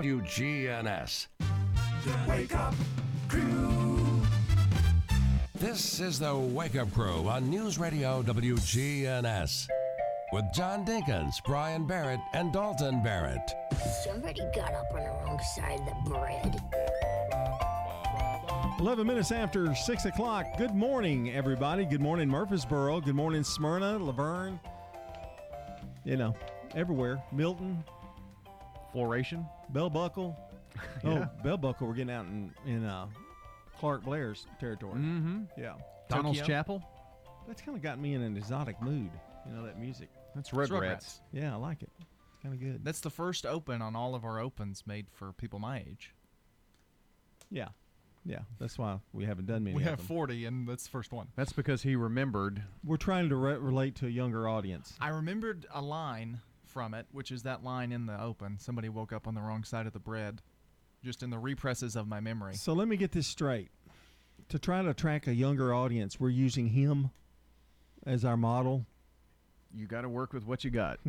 WGNS. Wake up crew. This is the Wake Up Crew on News Radio WGNS with John Dinkins, Brian Barrett, and Dalton Barrett. Somebody got up on the wrong side of the bread. 11 minutes after 6 o'clock. Good morning, everybody. Good morning, Murfreesboro. Good morning, Smyrna, La Vergne. You know, everywhere. Milton, Floration. Bell Buckle. Oh, Bell Buckle, we're getting out in, in uh, Clark Blair's territory. Mm-hmm. Yeah. Donald's Tokyo? Chapel. That's kind of got me in an exotic mood. You know, that music. That's It's Rugrats. Yeah, I like it. It's kind of good. That's the first open on all of our opens made for people my age. yeah. Yeah. That's why we haven't done many we of have them. 40, and that's the first one. That's because he remembered. We're trying to re- relate to a younger audience. I remembered a line from it, which is that line in the open. Somebody woke up on the wrong side of the bread, just in the represses of my memory. So let me get this straight. To try to attract a younger audience, we're using him as our model. You got to work with what you got.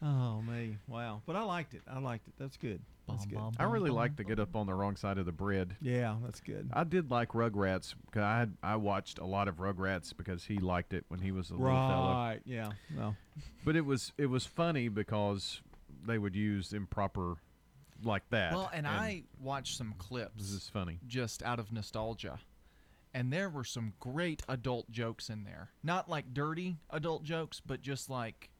Oh me, wow! But I liked it. I liked it. That's good. That's Bum, good. bum, I really bum, like to get up on the wrong side of the bread. Yeah, that's good. I did like Rugrats because I had, I watched a lot of Rugrats because he liked it when he was a little fella. Right? Yeah. Well, But it was it was funny because they would use improper like that. Well, and, I watched some clips this is funny. just out of nostalgia. And there were some great adult jokes in there. Not like dirty adult jokes, but just like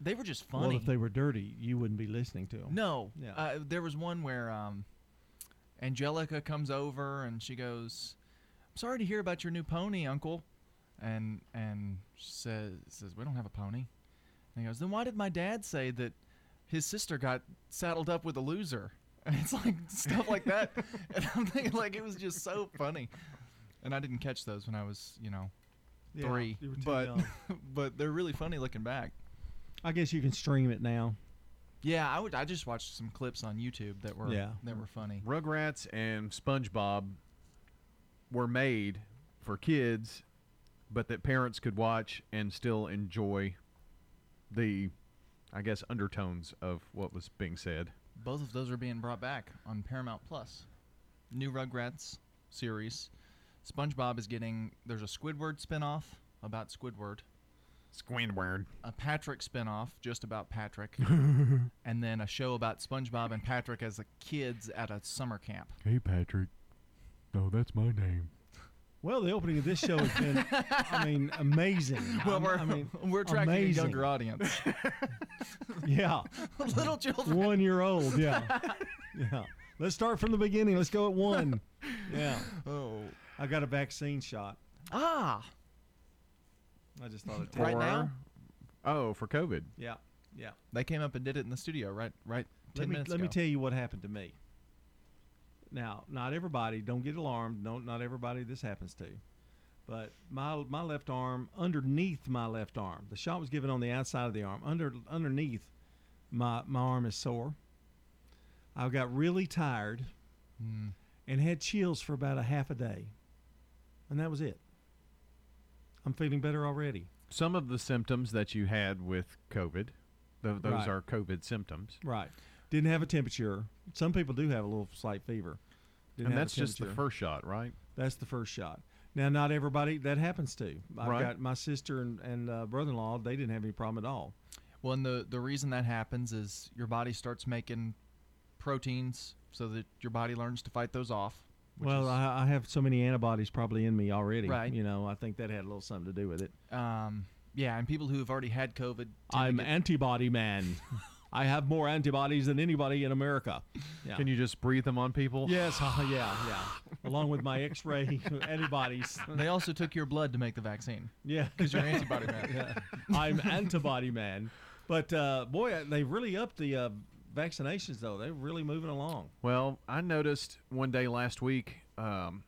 they were just funny. well, if they were dirty, you wouldn't be listening to them. No. Yeah. Uh, there was one where um, Angelica comes over and she goes, "I'm sorry to hear about your new pony, Uncle," and and says says we don't have a pony. And he goes, "Then why did my dad say that his sister got saddled up with a loser?" And it's like stuff like that, and I'm thinking like it was just so funny. And I didn't catch those when I was, you know, Yeah, three, you were too but young. but they're really funny looking back. I guess you can stream it now. Yeah, I would. I just watched some clips on YouTube that were Yeah. that were funny. Rugrats and SpongeBob were made for kids, but that parents could watch and still enjoy the, I guess, undertones of what was being said. Both of those are being brought back on Paramount Plus. New Rugrats series. SpongeBob is getting. There's a Squidward spinoff about Squidward. Squidward. A Patrick spinoff just about Patrick, and then a show about SpongeBob and Patrick as the kids at a summer camp. Hey, Patrick. No, that's my name. Well, the opening of this show has been, I mean, amazing. Well, I'm- we're I mean, we're attracting a amazing. younger audience. yeah, Little children. one year old. Yeah, yeah. Let's start from the beginning. Let's go at one. Yeah, Oh. I got a vaccine shot. Ah. I just thought tell Right now? Oh, for COVID. Yeah, yeah. They came up and did it in the studio, right? Right. Let me let me tell you what happened to me. Now, not everybody. Don't get alarmed. Don't not everybody this happens to. But my my left arm, underneath my left arm, the shot was given on the outside of the arm. Under underneath, my my arm is sore. I got really tired Hmm. and had chills for about a half a day, and that was it. I'm feeling better already. Some of the symptoms that you had with COVID, th- those Right. are COVID symptoms. Right. Didn't have a temperature. Some people do have a little slight fever. Didn't and that's just the first shot, right? That's the first shot. Now, not everybody that happens to. I've Right. got my sister and, and uh, brother-in-law. They didn't have any problem at all. Well, and the the reason that happens is your body starts making proteins so that your body learns to fight those off. Which Well, is, I, I have so many antibodies probably in me already. Right. You know, I think that had a little something to do with it. um, yeah, and people who have already had COVID. I'm get- antibody man. I have more antibodies than anybody in America. Yeah. Can you just breathe them on people? Yes. uh, yeah. Yeah. Along with my X-ray antibodies. They also took your blood to make the vaccine Yeah. because you're antibody man. yeah. I'm antibody man. But uh, boy, uh, they really upped the uh, vaccinations though. They're really moving along. Well, I noticed one day last week um,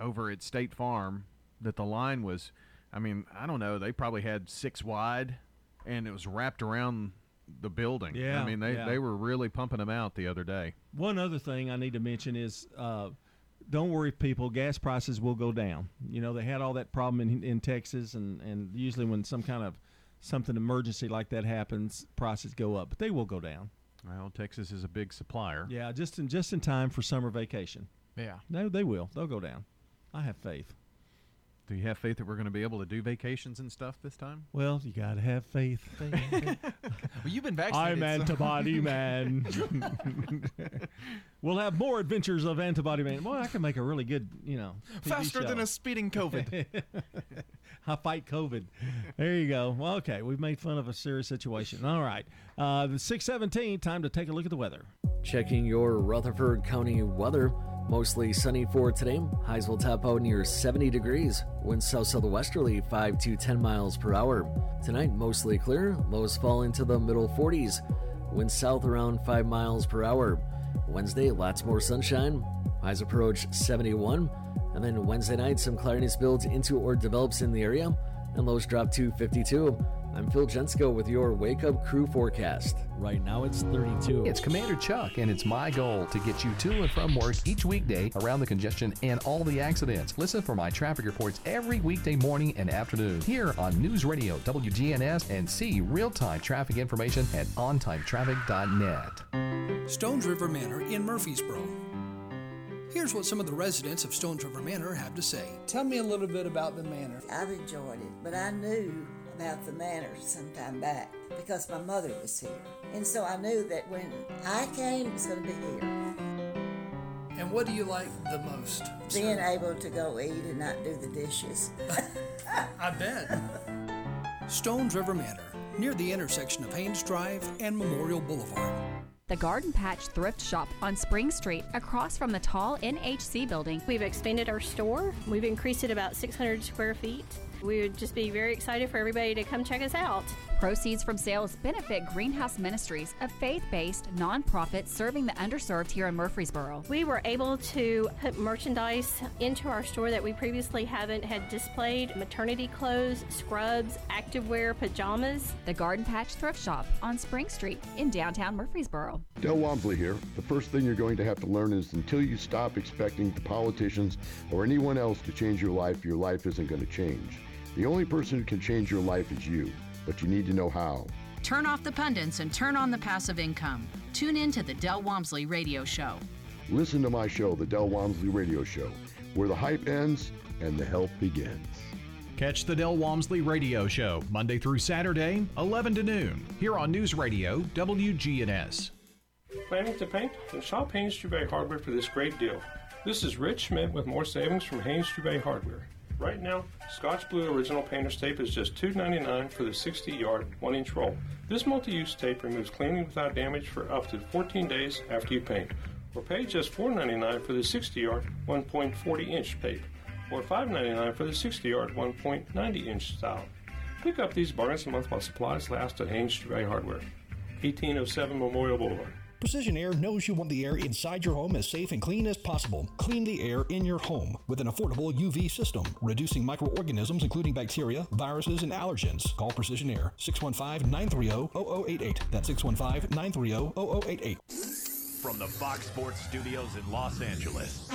over at State Farm that the line was, I mean, I don't know, they probably had six wide and it was wrapped around the building. Yeah, I mean, they, yeah. they were really pumping them out the other day. One other thing I need to mention is uh, don't worry, people. Gas prices will go down. You know, they had all that problem in, in Texas, and, and usually when some kind of something emergency like that happens, prices go up, but they will go down. Well, Texas is a big supplier. Yeah, just in just in time for summer vacation. Yeah. No, they will. They'll go down. I have faith. Do you have faith that we're going to be able to do vacations and stuff this time? Well, you gotta have faith. Well, you've been vaccinated. I'm so- antibody man. we'll have more adventures of antibody man. Boy, I can make a really good, you know, TV faster than a speeding COVID. I fight COVID. There you go. Well, okay, we've made fun of a serious situation. All right, uh, the six seventeen. Time to take a look at the weather. Checking your Rutherford County weather. Mostly sunny for today. Highs will top out near 70 degrees. Winds south southwesterly 5 to 10 miles per hour. Tonight, mostly clear. Lows fall into the middle 40s. Winds south around 5 miles per hour. Wednesday, lots more sunshine. Highs approach 71. And then Wednesday night, some cloudiness builds into or develops in the area, and lows drop to 52. I'm Phil Jensko with your Wake Up Crew forecast. Right now, it's 32. It's Commander Chuck, and it's my goal to get you to and from work each weekday around the congestion and all the accidents. Listen for my traffic reports every weekday morning and afternoon here on News Radio WGNS and see real time traffic information at ontimetraffic.net. Stones River Manor in Murfreesboro. Here's what some of the residents of Stones River Manor have to say. Tell me a little bit about the manor. I've enjoyed it, but I knew about the manor some time back because my mother was here. And so I knew that when I came, it was going to be here. And what do you like the most? Being able to go eat and not do the dishes. I bet. Stones River Manor, near the intersection of Haynes Drive and Memorial Boulevard. The Garden Patch Thrift Shop on Spring Street, across from the tall NHC building. We've expanded our store. We've increased it about 600 square feet. We would just be very excited for everybody to come check us out. Proceeds from sales benefit Greenhouse Ministries, a faith based nonprofit serving the underserved here in Murfreesboro. We were able to put merchandise into our store that we previously haven't had displayed maternity clothes, scrubs, activewear, pajamas. The Garden Patch Thrift Shop on Spring Street in downtown Murfreesboro. Del Walmsley here. The first thing you're going to have to learn is until you stop expecting the politicians or anyone else to change your life, your life isn't going to change. The only person who can change your life is you, but you need to know how. Turn off the pundits and turn on the passive income. Tune in to the Del Walmsley Radio Show. Listen to my show, The Del Walmsley Radio Show, where the hype ends and the help begins. Catch the Del Walmsley Radio Show Monday through Saturday, 11 to noon, here on News Radio WGNS. Planning to paint? Then shop Haynes Dubé Hardware for this great deal. This is Rich Schmidt with more savings from Haynes Dubé Hardware. Right now, Scotch Blue Original Painter's Tape is just $2.99 for the 60 yard 1 inch roll. This multi use tape removes cleaning without damage for up to 14 days after you paint. Or pay just $4.99 for the 60 yard 1.40 inch tape. Or $5.99 for the 60 yard 1.90 inch style. Pick up these bargains a month while supplies last at Haynes Dubé Hardware, 1807 Memorial Boulevard. Precision Air knows you want the air inside your home as safe and clean as possible. Clean the air in your home with an affordable UV system, reducing microorganisms including bacteria, viruses, and allergens. Call Precision Air 615 930 0088. That's 615 930 0088. From the Fox Sports Studios in Los Angeles,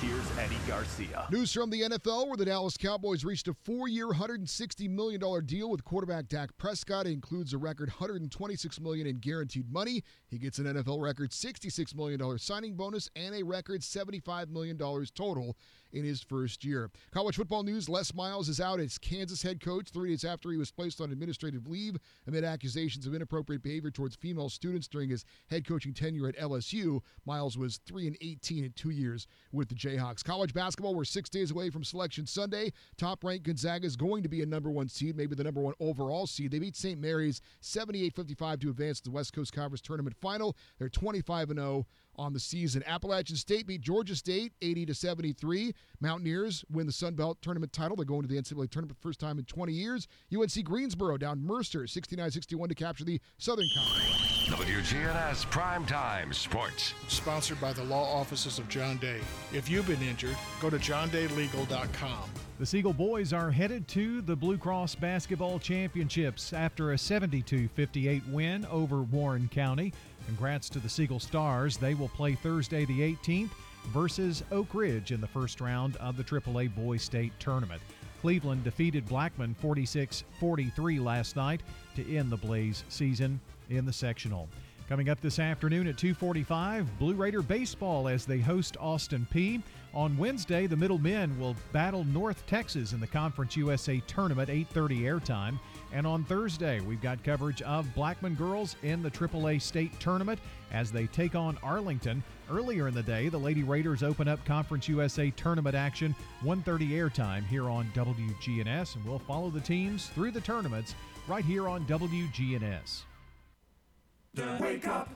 here's Eddie Garcia. News from the NFL where the Dallas Cowboys reached a four year, $160 million deal with quarterback Dak Prescott. It includes a record $126 million in guaranteed money. He gets an NFL record $66 million signing bonus and a record $75 million total in his first year. College football news Les Miles is out as Kansas head coach three days after he was placed on administrative leave amid accusations of inappropriate behavior towards female students during his head coaching tenure at LSU. Miles was 3 and 18 in two years with the Jayhawks. College basketball, we're six days away from Selection Sunday. Top ranked Gonzaga is going to be a number one seed, maybe the number one overall seed. They beat St. Mary's 78 55 to advance to the West Coast Conference Tournament final. They're 25 and 0 on the season. Appalachian State beat Georgia State 80 to 73. Mountaineers win the Sun Belt tournament title. They're going to the NCAA tournament for the first time in 20 years. UNC Greensboro down Mercer 69-61 to capture the Southern Conference. WGNS Primetime Sports. Sponsored by the law offices of John Day. If you've been injured, go to johndaylegal.com. The Siegel boys are headed to the Blue Cross Basketball Championships after a 72 58 win over Warren County. Congrats to the Siegel Stars. They will play Thursday the 18th versus Oak Ridge in the first round of the AAA Boys State Tournament. Cleveland defeated Blackman 46 43 last night to end the Blaze season in the sectional. Coming up this afternoon at 2:45, Blue Raider baseball as they host Austin Peay. On Wednesday, the Middle Men will battle North Texas in the Conference USA Tournament 8:30 airtime, and on Thursday, we've got coverage of Blackman girls in the AAA State Tournament as they take on Arlington. Earlier in the day, the Lady Raiders open up Conference USA Tournament action 1:30 airtime here on WGNS, and we'll follow the teams through the tournaments right here on WGNS. The Wake Up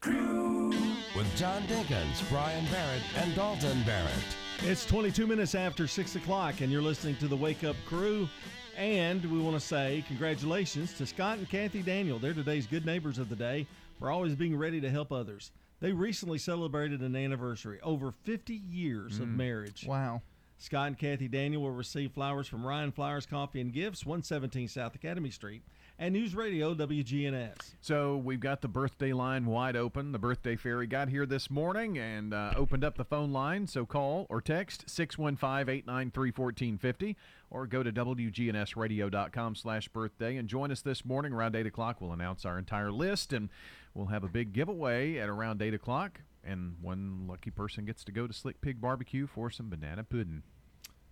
Crew. With John Dinkins, Brian Barrett, and Dalton Barrett. It's 22 minutes after 6 o'clock, and you're listening to the Wake Up Crew. And we want to say congratulations to Scott and Kathy Daniel. They're today's good neighbors of the day for always being ready to help others. They recently celebrated an anniversary, over 50 years of Mm. marriage. Wow. Scott and Kathy Daniel will receive flowers from Ryan Flowers Coffee and Gifts, 117 South Academy Street, and News Radio WGNS. So we've got the birthday line wide open. The birthday fairy got here this morning and uh, opened up the phone line. So call or text 615-893-1450 or go to WGNSradio.com slash birthday and join us this morning around 8 o'clock. We'll announce our entire list and we'll have a big giveaway at around 8 o'clock. And one lucky person gets to go to Slick Pig Barbecue for some banana pudding.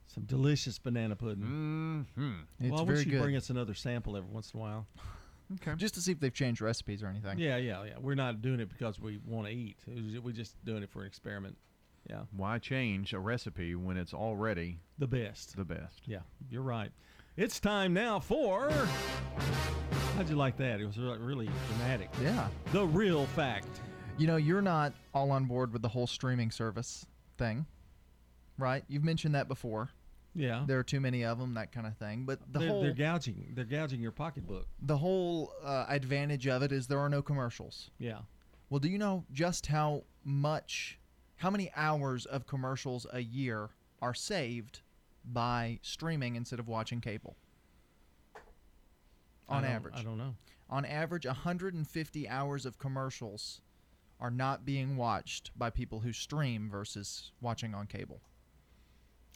Some delicious banana pudding. Mm-hmm. It's well, I very wish you'd good. bring us another sample every once in a while. Okay. Just to see if they've changed recipes or anything. Yeah, yeah, yeah. We're not doing it because we want to eat. We're just doing it for an experiment. Yeah. Why change a recipe when it's already the best? The best. Yeah, you're right. It's time now for. How'd you like that? It was really, dramatic. Yeah. The real fact. You know, you're not all on board with the whole streaming service thing, right? You've mentioned that before. Yeah. There are too many of them, that kind of thing. But the they're, whole they're gouging. They're gouging your pocketbook. the whole uh, advantage of it is there are no commercials. Yeah. Well, do you know just how much, how many hours of commercials a year are saved by streaming instead of watching cable? On don't- average. I don't know. On average, 150 hours of commercials are not being watched by people who stream versus watching on cable.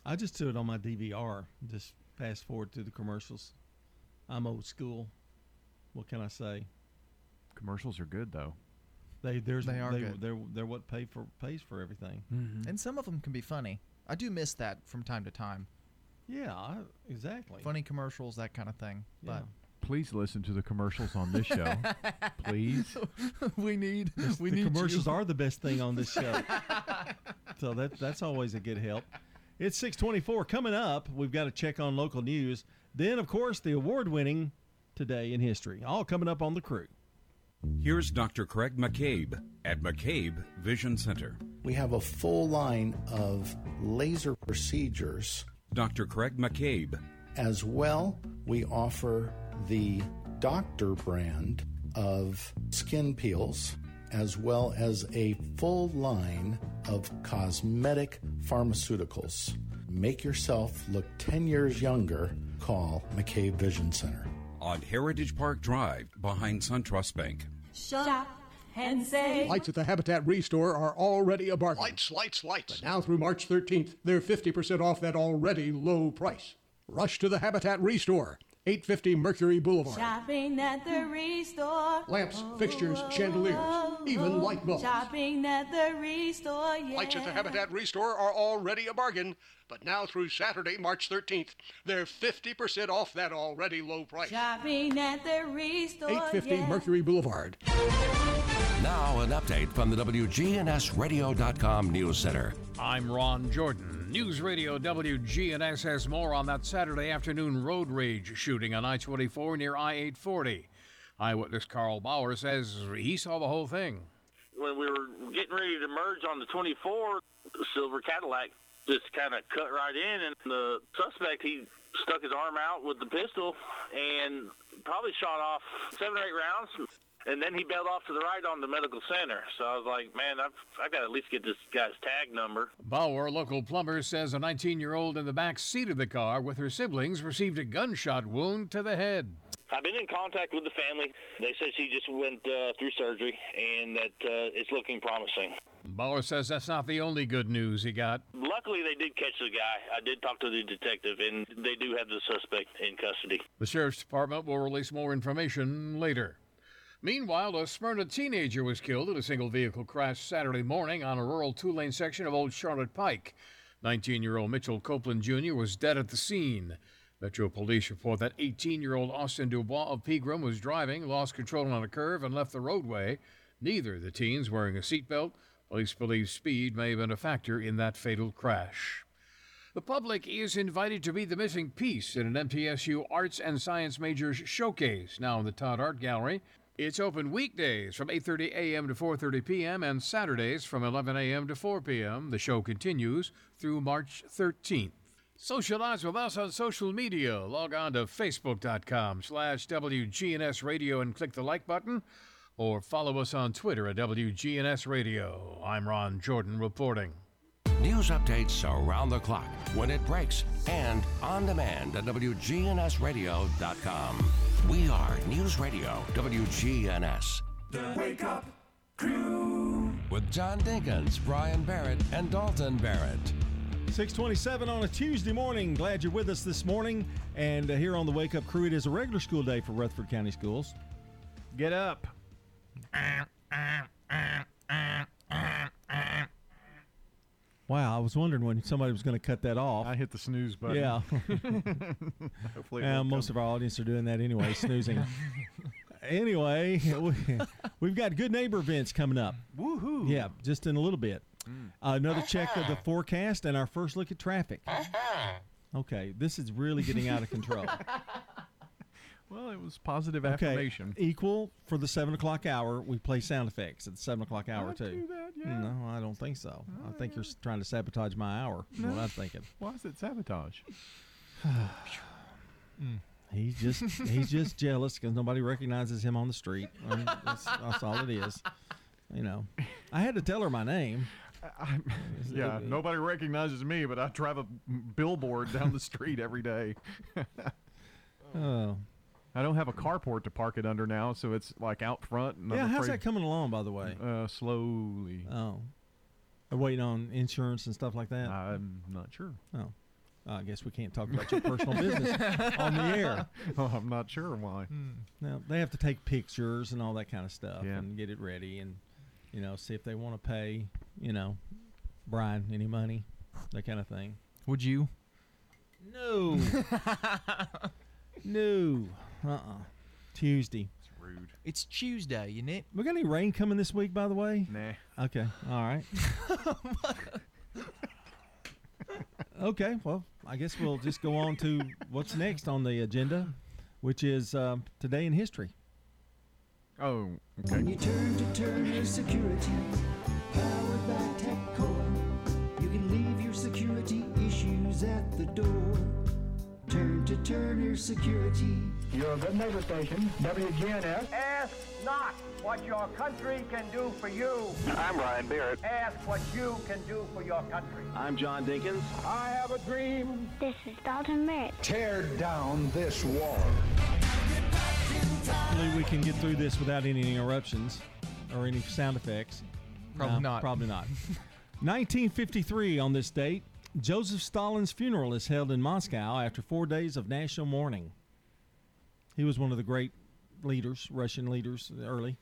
I just do it on my DVR. Just fast forward through the commercials. I'm old school. What can I say? Commercials are good though. They there's They are they, good. They're they're what pay for pays for everything. Mm-hmm. And some of them can be funny. I do miss that from time to time. Yeah, I, exactly. Funny commercials, that kind of thing. But Please listen to the commercials on this show. Please. we need we the need commercials you. are the best thing on this show. so that that's always a good help. It's 624 coming up. We've got to check on local news. Then of course the award-winning today in history. All coming up on the crew. Here's Dr. Craig McCabe at McCabe Vision Center. We have a full line of laser procedures. Dr. Craig McCabe. As well, we offer the doctor brand of skin peels, as well as a full line of cosmetic pharmaceuticals. Make yourself look 10 years younger. Call McCabe Vision Center. On Heritage Park Drive behind SunTrust Bank. Shop and save. Lights at the Habitat Restore are already a bargain. Lights, lights, lights. But now through March 13th, they're 50% off that already low price. Rush to the Habitat Restore, 850 Mercury Boulevard. Shopping at the restore. Lamps, fixtures, oh, chandeliers, oh, oh. even light bulbs. Shopping at the restore, yeah. Lights at the Habitat Restore are already a bargain, but now through Saturday, March 13th, they're 50% off that already low price. Shopping at the restore, 850 yeah. Mercury Boulevard. Now, an update from the WGNSradio.com News Center. I'm Ron Jordan. News Radio WGNS has more on that Saturday afternoon road rage shooting on I 24 near I 840. Eyewitness Carl Bauer says he saw the whole thing. when we were getting ready to merge on the 24, the silver Cadillac just kind of cut right in, and the suspect he stuck his arm out with the pistol and probably shot off seven or eight rounds. And then he bailed off to the right on the medical center. So I was like, man, I've, I've got to at least get this guy's tag number. Bauer, local plumber, says a 19 year old in the back seat of the car with her siblings received a gunshot wound to the head. I've been in contact with the family. They said she just went uh, through surgery and that uh, it's looking promising. Bauer says that's not the only good news he got. Luckily, they did catch the guy. I did talk to the detective, and they do have the suspect in custody. The sheriff's department will release more information later. Meanwhile, a Smyrna teenager was killed in a single vehicle crash Saturday morning on a rural two lane section of Old Charlotte Pike. 19 year old Mitchell Copeland Jr. was dead at the scene. Metro police report that 18 year old Austin Dubois of Pegram was driving, lost control on a curve, and left the roadway. Neither of the teens wearing a seatbelt. Police believe speed may have been a factor in that fatal crash. The public is invited to be the missing piece in an MTSU Arts and Science Majors showcase now in the Todd Art Gallery. It's open weekdays from 8:30 a.m. to 4:30 p.m. and Saturdays from 11 a.m. to 4 p.m. The show continues through March 13th. Socialize with us on social media. Log on to facebook.com slash WGNS Radio and click the like button, or follow us on Twitter at WGNS Radio. I'm Ron Jordan reporting. News updates around the clock, when it breaks, and on demand at WGNSradio.com. We are News Radio WGNS. The Wake Up Crew. With John Dinkins, Brian Barrett, and Dalton Barrett. 627 on a Tuesday morning. Glad you're with us this morning. And uh, here on the Wake Up Crew, it is a regular school day for Rutherford County Schools. Get up. Wow, I was wondering when somebody was going to cut that off. I hit the snooze button. Yeah. Hopefully, it won't most come. of our audience are doing that anyway, snoozing. anyway, we, we've got good neighbor events coming up. Woohoo! Yeah, just in a little bit. Uh, another check of the forecast and our first look at traffic. Okay, this is really getting out of control. Well, it was positive Okay, affirmation. equal for the seven o'clock hour. We play sound effects at the seven o'clock hour Not too. bad, yeah. No, I don't think so. I think you're uh. trying to sabotage my hour. Is what No. I'm thinking. Why is it sabotage? Hmm. He's just he's just jealous because nobody recognizes him on the street. I mean, that's, that's all it is. You know, I had to tell her my name. Yeah, nobody recognizes me, but I drive a billboard down the street every day. Oh. I don't have a carport to park it under now, so it's like out front. And Yeah, I'm how's afraid- that coming along, by the way? Uh, slowly. Oh, I'm waiting on insurance and stuff like that. I'm not sure. Oh, I guess we can't talk about your personal business on the air. Oh, I'm not sure why. Now they have to take pictures and all that kind of stuff Yeah. and get it ready and you know see if they want to pay you know Brian any money that kind of thing. Would you? No. no. Uh. uh Tuesday. It's rude. It's Tuesday, isn't it? We got any rain coming this week, by the way? Nah. Okay. All right. okay. Well, I guess we'll just go on to what's next on the agenda, which is uh, today in history. Oh, When you turn to Turner Security, powered by TechCore, you can leave your security issues at the door. Turn to Turner Security. You're a good neighbor station, WGNS. Ask not what your country can do for you. I'm Ryan Barrett. Ask what you can do for your country. I'm John Dinkins. I have a dream. This is Dalton Merritt. Tear down this wall. Hopefully, we can get through this without any interruptions or any sound effects. Probably No, not. Probably not. 1953 on this date, Joseph Stalin's funeral is held in Moscow after four days of national mourning. He was one of the great leaders, Russian leaders, early.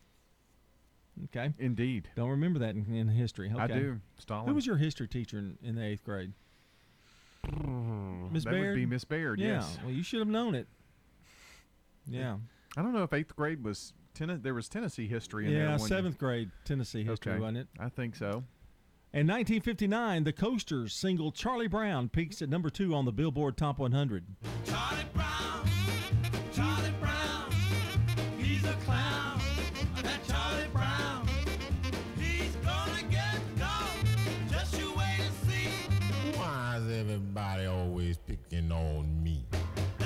Okay. Indeed. Don't remember that in, in history. I do. Stalin. Who was your history teacher in, in the eighth grade? Miss Baird. that Baird? would be Miss Baird. Yeah. Yes. Well, you should have known it. Yeah. I don't know if eighth grade was ten- there was Tennessee history in there. Yeah, when- seventh grade Tennessee history, Okay. wasn't it? I think so. In 1959, the Coasters single Charlie Brown peaks at number two on the Billboard Top 100. Charlie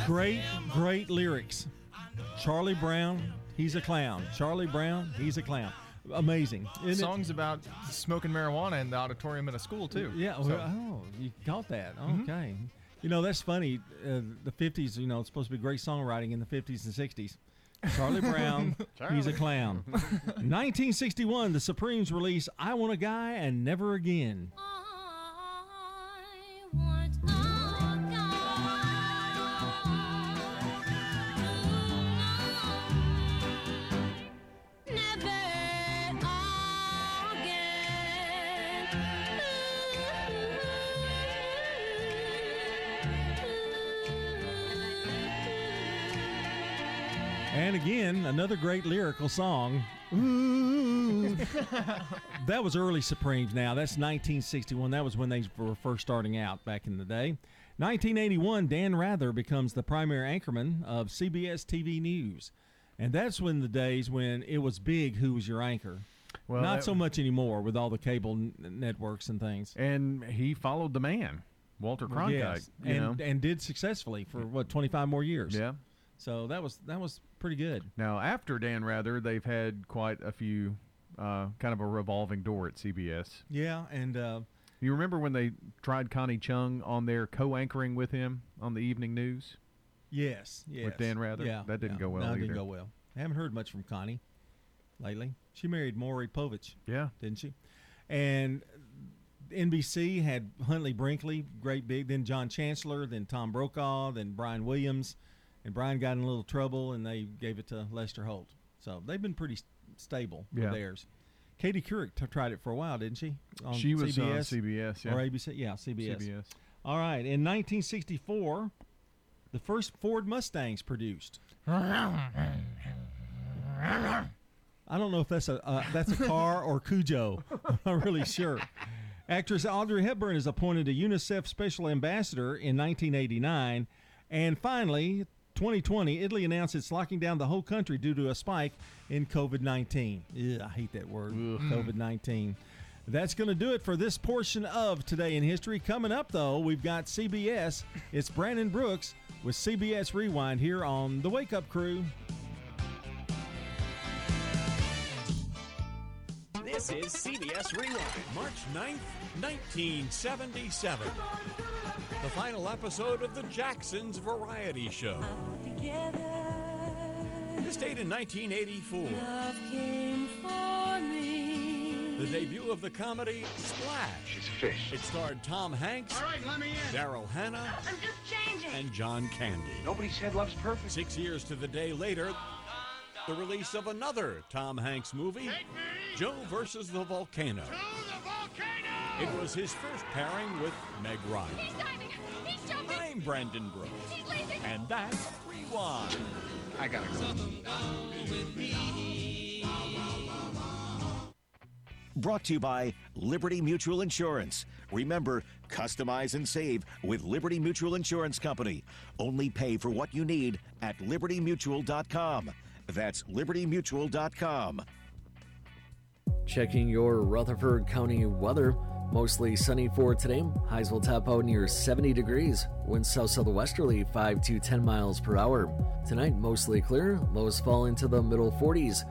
Great, great lyrics. Charlie Brown, he's a clown. Charlie Brown, he's a clown. Amazing. Isn't it? Songs about smoking marijuana in the auditorium at a school too. Yeah. So- oh, you caught that. Mhm. Okay. You know, that's funny. Uh, the 50s, you know, it's supposed to be great songwriting in the 50s and 60s. Charlie Brown, he's a clown. 1961, the Supremes release "I Want a Guy and Never Again." And again, another great lyrical song. Ooh. that was early Supremes now. That's 1961. That was when they were first starting out back in the day. 1981, Dan Rather becomes the primary anchorman of CBS TV News. And that's when the days when it was big who was your anchor. Well, Not that- so much anymore with all the cable n- networks and things. And he followed the man, Walter Cronkite. Yes, and know? and did successfully for what 25 more years. Yeah. So that was that was pretty good. Now, after Dan Rather, they've had quite a few, uh, kind of a revolving door at CBS. Yeah, and uh, you remember when they tried Connie Chung on there co-anchoring with him on the evening news? Yes, yes. With Dan Rather? Yeah, That didn't yeah. go well No, didn't go well. I haven't heard much from Connie lately. She married Maury Povich. Yeah. Didn't she? And NBC had Huntley Brinkley, great big, then John Chancellor, then Tom Brokaw, then Brian Williams. And Brian got in a little trouble and they gave it to Lester Holt. So they've been pretty s- stable Yeah. with theirs. Katie Couric t- tried it for a while, didn't she? On She was on CBS, yeah. Or ABC. Yeah, CBS. CBS. All right. In 1964, the first Ford Mustangs produced. I don't know if that's a uh, that's a car or Cujo. I'm not really sure. Actress Audrey Hepburn is appointed a UNICEF Special Ambassador in 1989, and finally, 2020, Italy announced it's locking down the whole country due to a spike in COVID-19. Ugh, I hate that word, COVID-19. That's going to do it for this portion of Today in History. Coming up, though, we've got CBS. It's Brandon Brooks with CBS Rewind here on the Wake Up Crew. This is CBS Rewind. March 9th, 1977. The final episode of the Jacksons Variety Show. This date in 1984. The debut of the comedy Splash. She's a fish. It starred Tom Hanks. All right, let me in. Daryl Hannah. I'm just changing. And John Candy. Nobody said love's perfect. Six years to the day later, the release of another Tom Hanks movie, Joe versus the Volcano. It was his first pairing with Meg Ryan. He's diving. He's jumping. I'm Brandon Brooks. He's leaping. And that's Rewind. I gotta go. Brought to you by Liberty Mutual Insurance. Remember, customize and save with Liberty Mutual Insurance Company. Only pay for what you need at libertymutual.com. That's libertymutual.com. Checking your Rutherford County weather. Mostly sunny for today. Highs will top out near 70 degrees. Winds south southwesterly 5 to 10 miles per hour. Tonight, mostly clear. Lows fall into the middle 40s.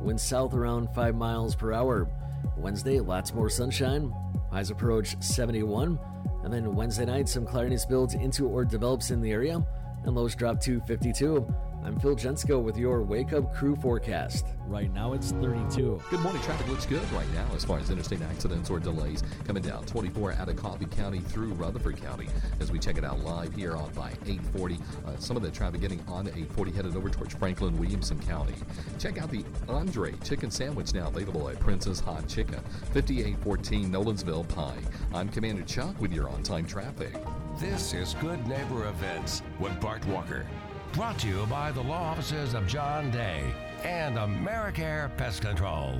Winds south around 5 miles per hour. Wednesday, lots more sunshine. Highs approach 71. And then Wednesday night, some cloudiness builds into or develops in the area. And lows drop to 52. I'm Phil Jensko with your Wake Up Crew forecast. Right now it's 32. Good morning. Traffic looks good right now as far as interstate accidents or delays coming down 24 out of Coffee County through Rutherford County as we check it out live here on by 840. Uh, some of the traffic getting on 840 headed over towards Franklin Williamson County. Check out the Andre chicken sandwich now available at Prince's Hot Chicken, 5814 Nolensville Pike. I'm Commander Chuck with your on time traffic. This is Good Neighbor Events with Bart Walker. Brought to you by the law offices of John Day and Americare Pest Control.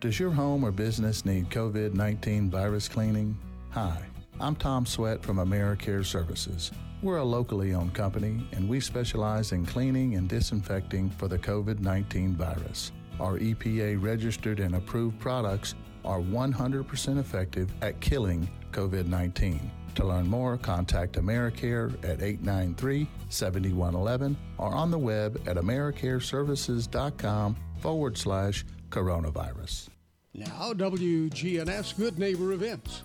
Does your home or business need COVID 19 virus cleaning? Hi, I'm Tom Sweat from AmeriCare Services. We're a locally owned company and we specialize in cleaning and disinfecting for the COVID 19 virus. Our EPA registered and approved products are 100% effective at killing COVID 19. To learn more, contact AmeriCare at 893 7111 or on the web at AmeriCareServices.com forward slash coronavirus. Now, WGNS Good Neighbor Events.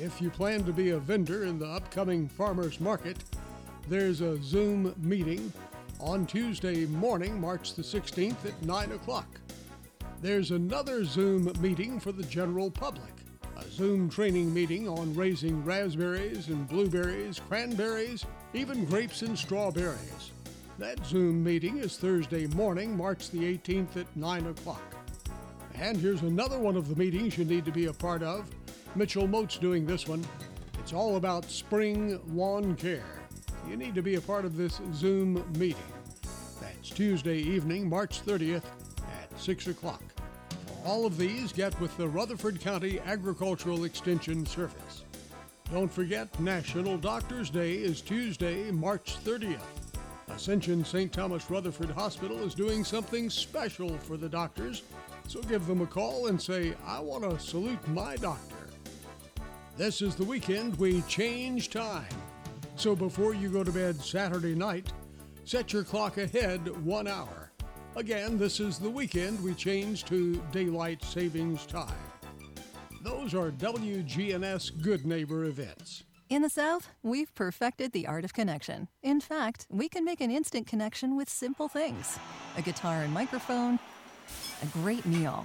If you plan to be a vendor in the upcoming farmers market, there's a Zoom meeting on Tuesday morning, March the 16th at 9 o'clock. There's another Zoom meeting for the general public. A Zoom training meeting on raising raspberries and blueberries, cranberries, even grapes and strawberries. That Zoom meeting is Thursday morning, March the 18th at 9 o'clock. And here's another one of the meetings you need to be a part of. Mitchell Moat's doing this one. It's all about spring lawn care. You need to be a part of this Zoom meeting. That's Tuesday evening, March 30th at 6 o'clock. All of these, get with the Rutherford County Agricultural Extension Service. Don't forget, National Doctors Day is Tuesday, March 30th. Ascension St. Thomas Rutherford Hospital is doing something special for the doctors, so give them a call and say, I want to salute my doctor. This is the weekend we change time. So before you go to bed Saturday night, set your clock ahead one hour. Again, this is the weekend we change to daylight savings time. Those are WGNS Good Neighbor events. In the South, we've perfected the art of connection. In fact, we can make an instant connection with simple things a guitar and microphone, a great meal,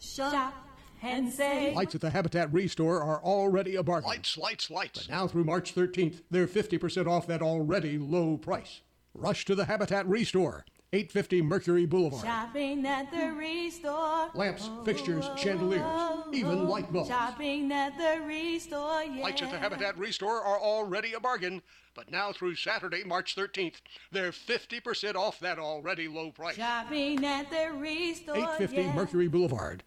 Shop and save. Lights at the Habitat Restore are already a bargain. Lights, lights, lights. But now through March 13th, they're 50% off that already low price. Rush to the Habitat Restore, 850 Mercury Boulevard. Shopping at the restore. Lamps, fixtures, chandeliers, oh, even oh, oh. light bulbs. Shopping at the restore, yeah. Lights at the Habitat Restore are already a bargain, but now through Saturday, March 13th, they're 50% off that already low price. Shopping at the restore, 850 yeah. Mercury Boulevard.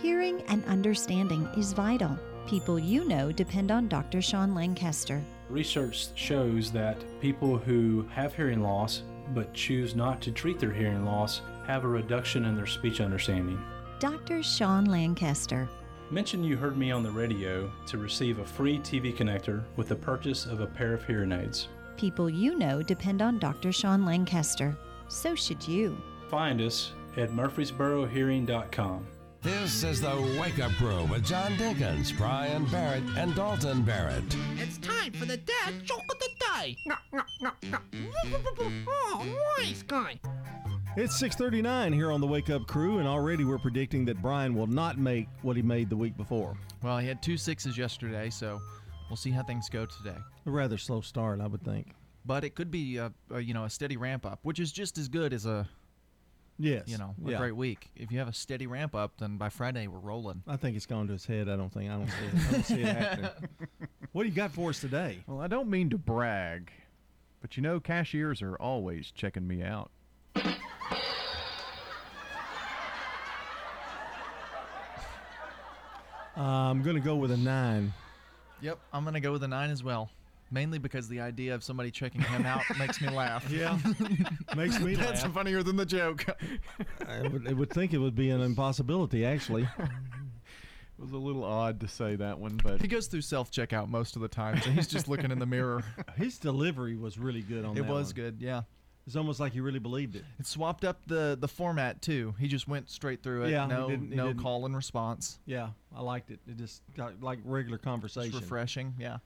Hearing and understanding is vital. People you know depend on Dr. Sean Lancaster. Research shows that people who have hearing loss but choose not to treat their hearing loss have a reduction in their speech understanding. Dr. Sean Lancaster. Mention you heard me on the radio to receive a free TV connector with the purchase of a pair of hearing aids. People you know depend on Dr. Sean Lancaster. So should you. Find us at murfreesborohearing.com. This is the Wake Up Crew with John Dinkins, Brian Barrett, and Dalton Barrett. It's time for the dad joke of the day. No, no, no, no. Oh, nice guy. It's 6:39 here on the Wake Up Crew, and already we're predicting that Brian will not make what he made the week before. Well, he had two sixes yesterday, so we'll see how things go today. A rather slow start, I would think. But it could be a, a you know a steady ramp up, which is just as good as a Yes, you know a yeah. great week. If you have a steady ramp up, then by Friday we're rolling. I think it's gone to his head. I don't think I don't see it. I don't see it happening. What do you got for us today? Well, I don't mean to brag, but you know, cashiers are always checking me out. Uh, I'm going to go with a nine. Yep, I'm gonna go with a nine as well. Mainly because the idea of somebody checking him out makes me laugh. Yeah, makes me laugh. That's laugh. funnier than the joke. I would, I would think it would be an impossibility, actually. It was a little odd to say that one, but he goes through self checkout most of the time, so he's just looking in the mirror. His delivery was really good on that. It that was one. good, yeah. It's almost like he really believed it. It swapped up the the format too. He just went straight through it. Yeah, he no didn't- he no didn't- call and response. Yeah, I liked it. It just got like regular conversation. Just refreshing. Yeah. A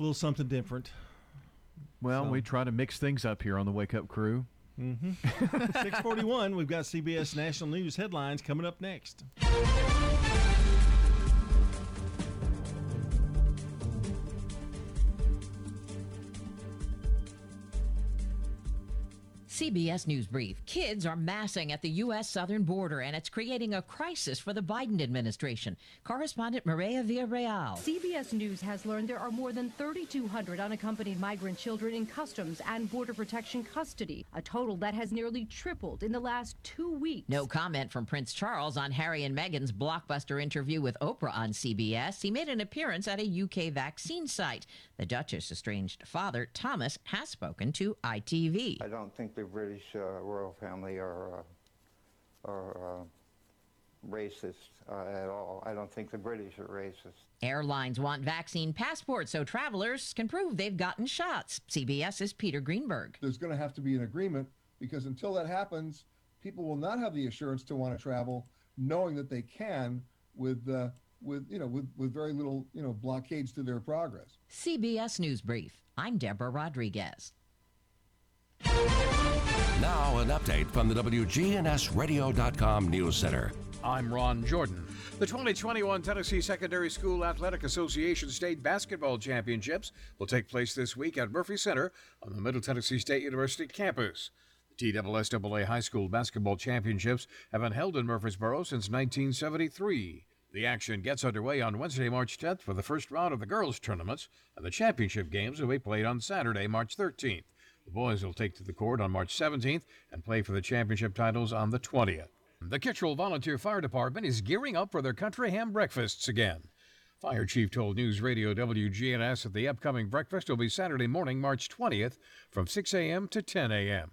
little something different. well, So- we try to mix things up here on the Wake Up Crew. Mm-hmm. 641, we've got CBS National News headlines coming up next. CBS News Brief. Kids are massing at the U.S. southern border, and it's creating a crisis for the Biden administration. Correspondent Mireya Villarreal. CBS News has learned there are more than 3,200 unaccompanied migrant children in Customs and Border Protection custody, a total that has nearly tripled in the last two weeks. No comment from Prince Charles on Harry and Meghan's blockbuster interview with Oprah on CBS. He made an appearance at a UK vaccine site. The Duchess' estranged father, Thomas, has spoken to ITV. I don't think the British uh, royal family are uh, are uh, racist uh, at all. I don't think the British are racist. Airlines want vaccine passports so travelers can prove they've gotten shots. CBS's Peter Greenberg. There's going to have to be an agreement because until that happens, people will not have the assurance to want to travel, knowing that they can with uh, with you know with, with very little you know blockades to their progress. CBS News Brief. I'm Deborah Rodriguez. Now, an update from the WGNSradio.com News Center. I'm Ron Jordan. The 2021 Tennessee Secondary School Athletic Association State Basketball Championships will take place this week at Murphy Center on the Middle Tennessee State University campus. The TSSAA High School Basketball Championships have been held in Murfreesboro since 1973. The action gets underway on Wednesday, March 10th for the first round of the girls' tournaments, and the championship games will be played on Saturday, March 13th. The boys will take to the court on March 17th and play for the championship titles on the 20th. The Kittrell Volunteer Fire Department is gearing up for their country ham breakfasts again. Fire Chief told News Radio WGNS that the upcoming breakfast will be Saturday morning, March 20th from 6 a.m. to 10 a.m.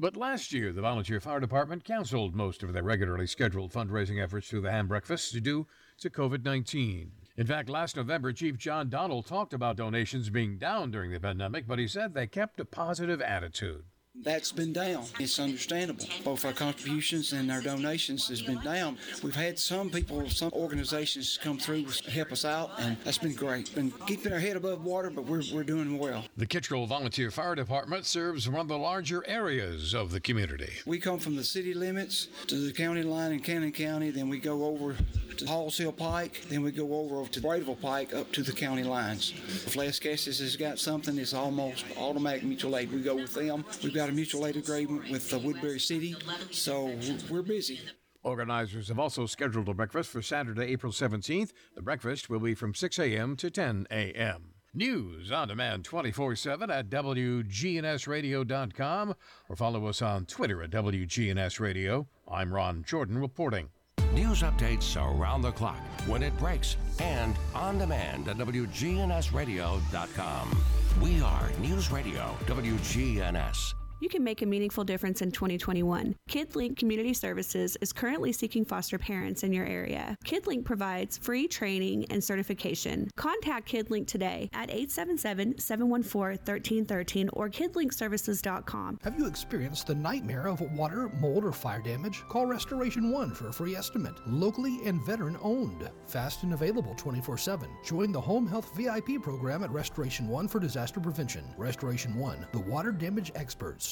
But last year, the Volunteer Fire Department canceled most of their regularly scheduled fundraising efforts through the ham breakfasts due to COVID 19. In fact, last November, Chief John Donald talked about donations being down during the pandemic, but he said they kept a positive attitude. That's been down. It's understandable. Both our contributions and our donations has been down. We've had some people, some organizations come through help us out, and that's been great. Been keeping our head above water, but we're, we're doing well. The Kittrell Volunteer Fire Department serves one of the larger areas of the community. We come from the city limits to the county line in Cannon County, then we go over to Halls Hill Pike, then we go over to Bradyville Pike up to the county lines. If Lascassas has got something, it's almost automatic mutual aid. We go with them. We've got a mutual aid agreement with uh, Woodbury City, so we're busy. Organizers have also scheduled a breakfast for Saturday, April 17th. The breakfast will be from 6 a.m. to 10 a.m. News on demand 24 7 at WGNSradio.com or follow us on Twitter at WGNSradio. I'm Ron Jordan reporting. News updates around the clock, when it breaks, and on demand at WGNSradio.com. We are News Radio WGNS. You can make a meaningful difference in 2021. KidLink Community Services is currently seeking foster parents in your area. KidLink provides free training and certification. Contact KidLink today at 877-714-1313 or kidlinkservices.com. Have you experienced the nightmare of water, mold, or fire damage? Call Restoration One for a free estimate. Locally and veteran owned. Fast and available 24-7. Join the Home Health VIP program at Restoration One for disaster prevention. Restoration One, the water damage experts.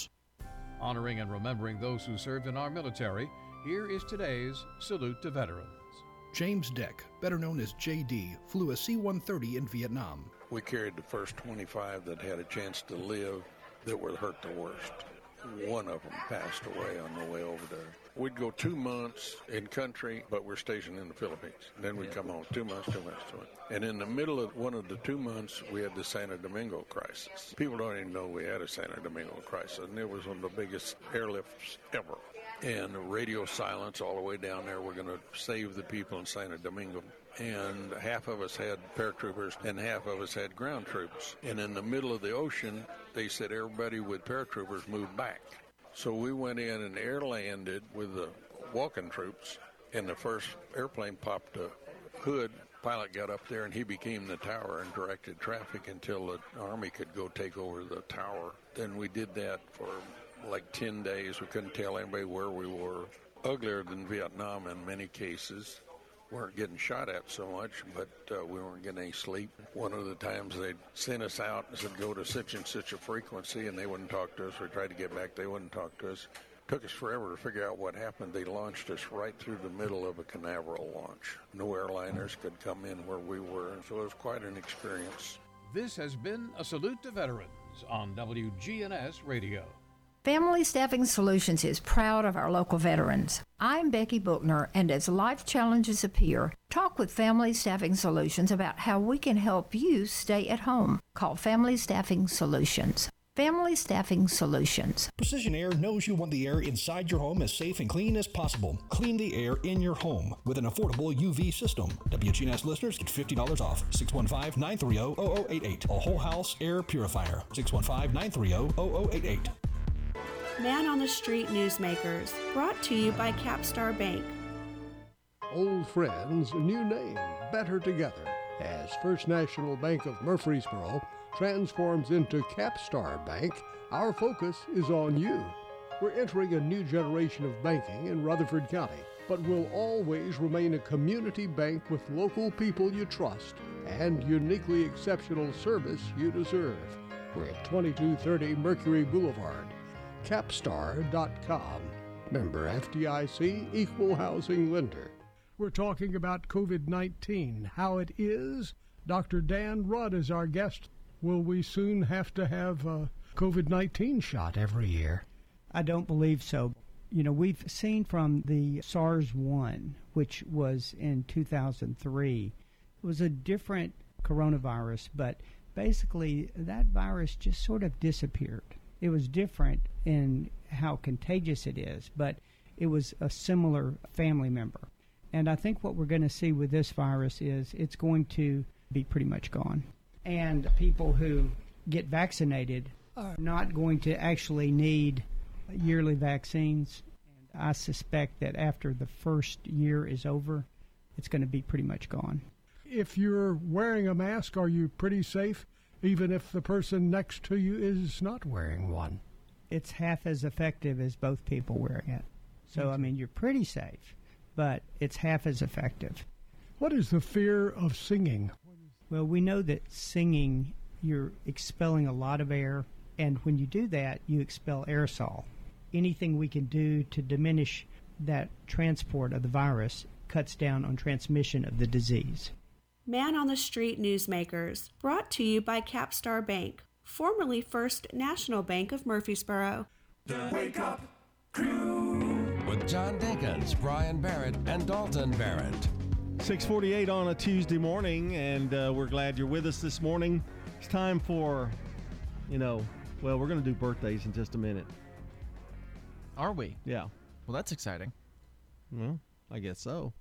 Honoring and remembering those who served in our military, here is today's Salute to Veterans. James Deck, better known as JD, flew a C 130 in Vietnam. We carried the first 25 that had a chance to live that were hurt the worst. One of them passed away on the way over there. We'd go two months in country, but we're stationed in the Philippines. Then we'd come home two months, two months, two months. And in the middle of one of the two months, we had the Santo Domingo crisis. People don't even know we had a Santo Domingo crisis, and it was one of the biggest airlifts ever. And radio silence all the way down there. We're going to save the people in Santo Domingo and half of us had paratroopers and half of us had ground troops. And in the middle of the ocean, they said everybody with paratroopers move back. So we went in and air landed with the walking troops, and the first airplane popped a hood. Pilot got up there and he became the tower and directed traffic until the Army could go take over the tower. Then we did that for like 10 days. We couldn't tell anybody where we were. Uglier than Vietnam in many cases weren't getting shot at so much, but uh, we weren't getting any sleep. One of the times they'd sent us out and said, go to such and such a frequency, and they wouldn't talk to us. We tried to get back, they wouldn't talk to us. Took us forever to figure out what happened. They launched us right through the middle of a Canaveral launch. No airliners could come in where we were, so it was quite an experience. This has been a salute to veterans on WGNS Radio. Family Staffing Solutions is proud of our local veterans. I'm Becky Bookner, and as life challenges appear, talk with Family Staffing Solutions about how we can help you stay at home. Call Family Staffing Solutions. Family Staffing Solutions. Precision Air knows you want the air inside your home as safe and clean as possible. Clean the air in your home with an affordable UV system. WGNS listeners get $50 off. 615-930-0088. A whole house air purifier. 615-930-0088. Man on the Street Newsmakers, brought to you by Capstar Bank. Old friends, new name, better together. As First National Bank of Murfreesboro transforms into Capstar Bank, our focus is on you. We're entering a new generation of banking in Rutherford County, but will always remain a community bank with local people you trust and uniquely exceptional service you deserve. We're at 2230 Mercury Boulevard. Capstar.com. Member FDIC Equal Housing Lender. We're talking about COVID 19, how it is. Dr. Dan Rudd is our guest. Will we soon have to have a COVID 19 shot every year? I don't believe so. You know, we've seen from the SARS 1, which was in 2003, it was a different coronavirus, but basically that virus just sort of disappeared. It was different in how contagious it is, but it was a similar family member. And I think what we're going to see with this virus is it's going to be pretty much gone. And people who get vaccinated are not going to actually need yearly vaccines. And I suspect that after the first year is over, it's going to be pretty much gone. If you're wearing a mask, are you pretty safe, even if the person next to you is not wearing one? It's half as effective as both people wearing it. So, I mean, you're pretty safe, but it's half as effective. What is the fear of singing? Well, we know that singing, you're expelling a lot of air, and when you do that, you expel aerosol. Anything we can do to diminish that transport of the virus cuts down on transmission of the disease. Man on the Street Newsmakers, brought to you by Capstar Bank, formerly First National Bank of Murfreesboro. The Wake Up Crew. With John Dinkins, Brian Barrett, and Dalton Barrett. 648 on a Tuesday morning, and uh, we're glad you're with us this morning. It's time for, you know, well, we're going to do birthdays in just a minute. Are we? Yeah. Well, that's exciting. Well, I guess so.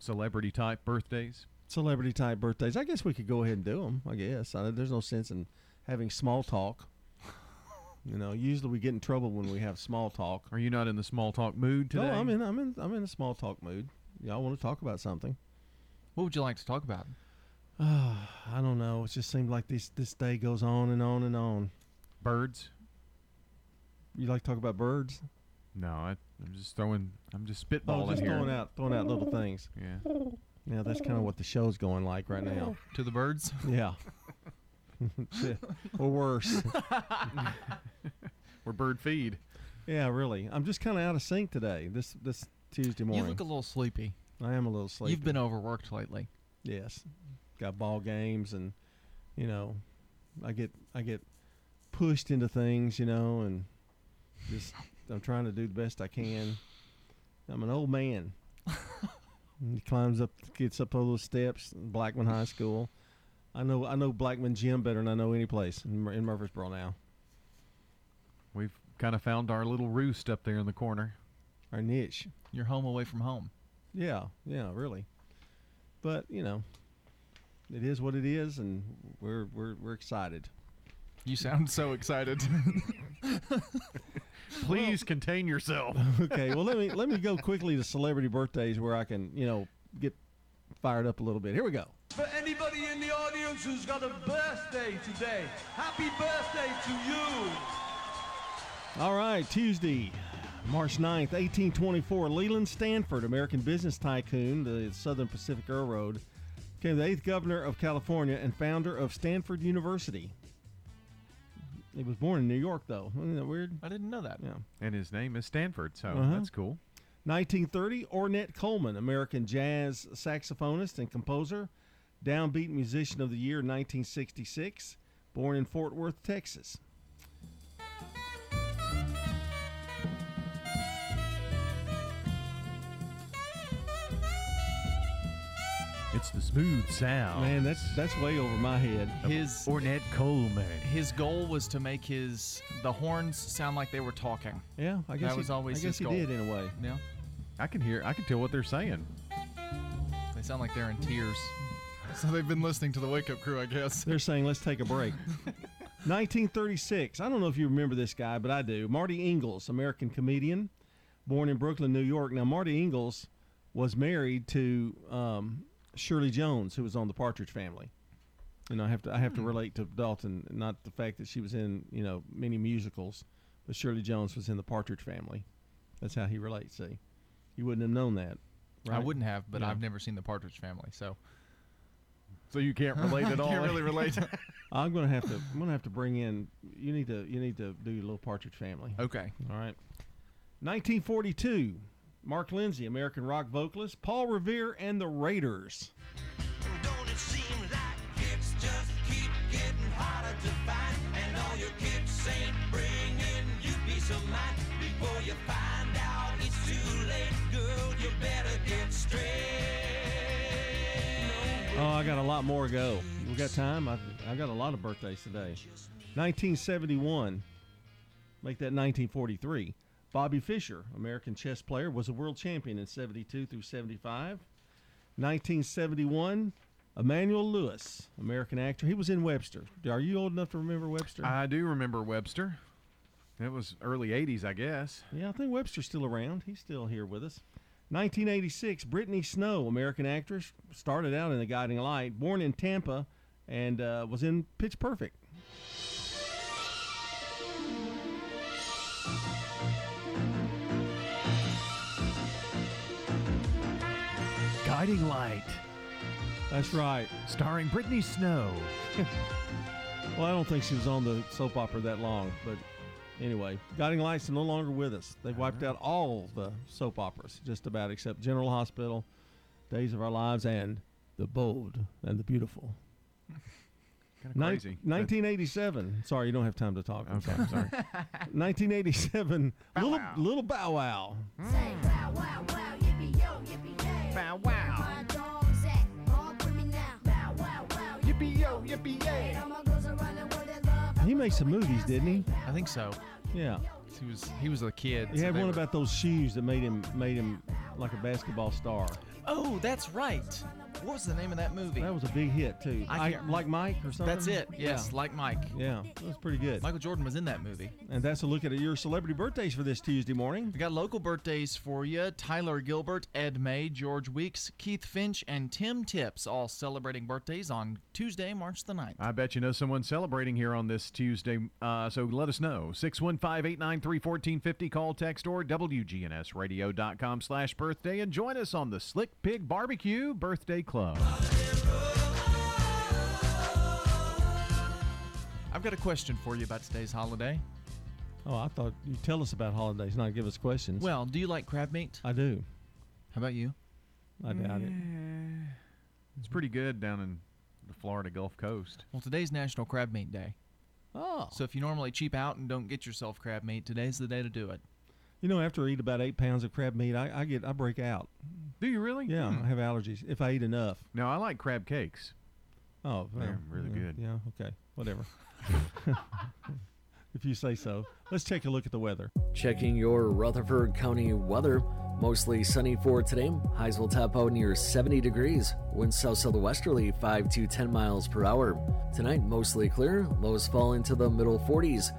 Celebrity type birthdays. Celebrity type birthdays. I guess we could go ahead and do them. I guess I, there's no sense in having small talk. You know, usually we get in trouble when we have small talk. Are you not in the small talk mood today? No, I'm in. I'm in. I'm in a small talk mood. Y'all want to talk about something? What would you like to talk about? Uh, I don't know. It just seems like this this day goes on and on and on. Birds. You like to talk about birds? No, I, I'm just throwing. I'm just spitballing Oh, just here. throwing out throwing out little things. Yeah. Yeah, that's kind of what the show's going like right now. To the birds? Yeah. Or worse. Or bird feed. Yeah, really. I'm just kind of out of sync today. This this Tuesday morning. You look a little sleepy. I am a little sleepy. You've been overworked lately. Yes. Got ball games and you know, I get I get pushed into things, you know, and just I'm trying to do the best I can. I'm an old man. He climbs up gets up all those steps Blackman High School. I know I know Blackman Gym better than I know any place in, Mur- in Murfreesboro now. We've kind of found our little roost up there in the corner. Our niche. You're home away from home. Yeah, yeah, really. But, you know, it is what it is and we're we're we're excited. You sound so excited. Please contain yourself. okay, well let me let me go quickly to celebrity birthdays where I can, you know, get fired up a little bit. Here we go. For anybody in the audience who's got a birthday today, happy birthday to you. All right, Tuesday, March 9th, 1824, Leland Stanford, American business tycoon, the Southern Pacific Railroad, became the eighth governor of California and founder of Stanford University. He was born in New York, though. Isn't that weird? I didn't know that. Yeah. And his name is Stanford, so Uh-huh. that's cool. 1930, Ornette Coleman, American jazz saxophonist and composer, downbeat musician of the year 1966, born in Fort Worth, Texas. It's the smooth sound. Man, that's that's way over my head. His Ornette Coleman. his goal was to make his the horns sound like they were talking. Yeah, I guess that he- was always I guess his he goal. did in a way. Yeah, I can hear. I can tell what they're saying. they sound like they're in tears. So they've been listening to the Wake Up Crew, I guess. They're saying let's take a break. 1936. I don't know if you remember this guy, but I do. Marty Ingels, American comedian, born in Brooklyn, New York. Now, Marty Ingels was married to um, Shirley Jones, who was on the Partridge Family. And I have to I have to hmm. relate to Dalton, not the fact that she was in you know many musicals, but Shirley Jones was in the Partridge Family. That's how he relates. See, you wouldn't have known that. I wouldn't have, but Yeah. I've never seen the Partridge Family, so So you can't relate at all. Can't really relate. I'm gonna have to. I'm gonna have to bring in. You need to. You need to do your little Partridge Family. Okay. All right. 1942. Mark Lindsay, American rock vocalist, Paul Revere and the Raiders. Don't it seem like kicks just keep getting harder to find? And all your kicks ain't bringing you peace of mind. Before you find out it's too late, girl, you better get straight. Oh, I got a lot more to go. We got time. I I got a lot of birthdays today. 1971. Make that 1943. Bobby Fischer, American chess player, was a world champion in 72 through 75. 1971. Emmanuel Lewis, American actor. He was in Webster. Are you old enough to remember Webster? I do remember Webster. It was early '80s, I guess. Yeah, I think Webster's still around. He's still here with us. 1986, Brittany Snow, American actress, started out in The Guiding Light, born in Tampa, and uh, was in Pitch Perfect. Guiding Light. That's right. Starring Brittany Snow. Well, I don't think she was on the soap opera that long, but anyway, Guiding Light's are no longer with us. They've wiped out all the soap operas, just about, except General Hospital, Days of Our Lives, and The Bold and the Beautiful. Kind of Nin- crazy. 1987. Sorry, you don't have time to talk. I'm Okay, sorry. sorry. 1987. little little Bow Wow. Bow wow. Yippee yo, yippee yay. He made some movies, didn't he? I think so. Yeah. He was he was a kid. He so had one were- about those shoes that made him made him like a basketball star. Oh, that's right. What was the name of that movie? That was a big hit too. I I, can't- like Mike or something. That's it. Yes, Yeah. like Mike. Yeah, that was pretty good. Michael Jordan was in that movie. And that's a look at your celebrity birthdays for this Tuesday morning. We got local birthdays for you. Tyler Gilbert, Ed May, George Weeks, Keith Finch, and Tim Tips all celebrating birthdays on Tuesday, March the 9th. I bet you know someone celebrating here on this Tuesday. Uh, so let us know. 615-893-1450. Call, text, or WGNSradio.com slash birthday and join us on the Slick Pig Barbecue Birthday Club. I've got a question for you about today's holiday. Oh, I thought you'd tell us about holidays, not give us questions. Well, do you like crab meat? I do. How about you? I doubt it. It's pretty good down in the Florida Gulf Coast. Well, today's National Crab Meat Day. Oh. So if you normally cheap out and don't get yourself crab meat, today's the day to do it. You know, after I eat about eight pounds of crab meat, I, I get I break out. Do you really? Yeah, Hmm. I have allergies if I eat enough. No, I like crab cakes. Oh, well, They're really yeah, good. Yeah, okay, whatever. if you say so. Let's take a look at the weather. Checking your Rutherford County weather. Mostly sunny for today. Highs will top out near 70 degrees. Winds south southwesterly 5 to 10 miles per hour. Tonight, mostly clear. Lows fall into the middle 40s.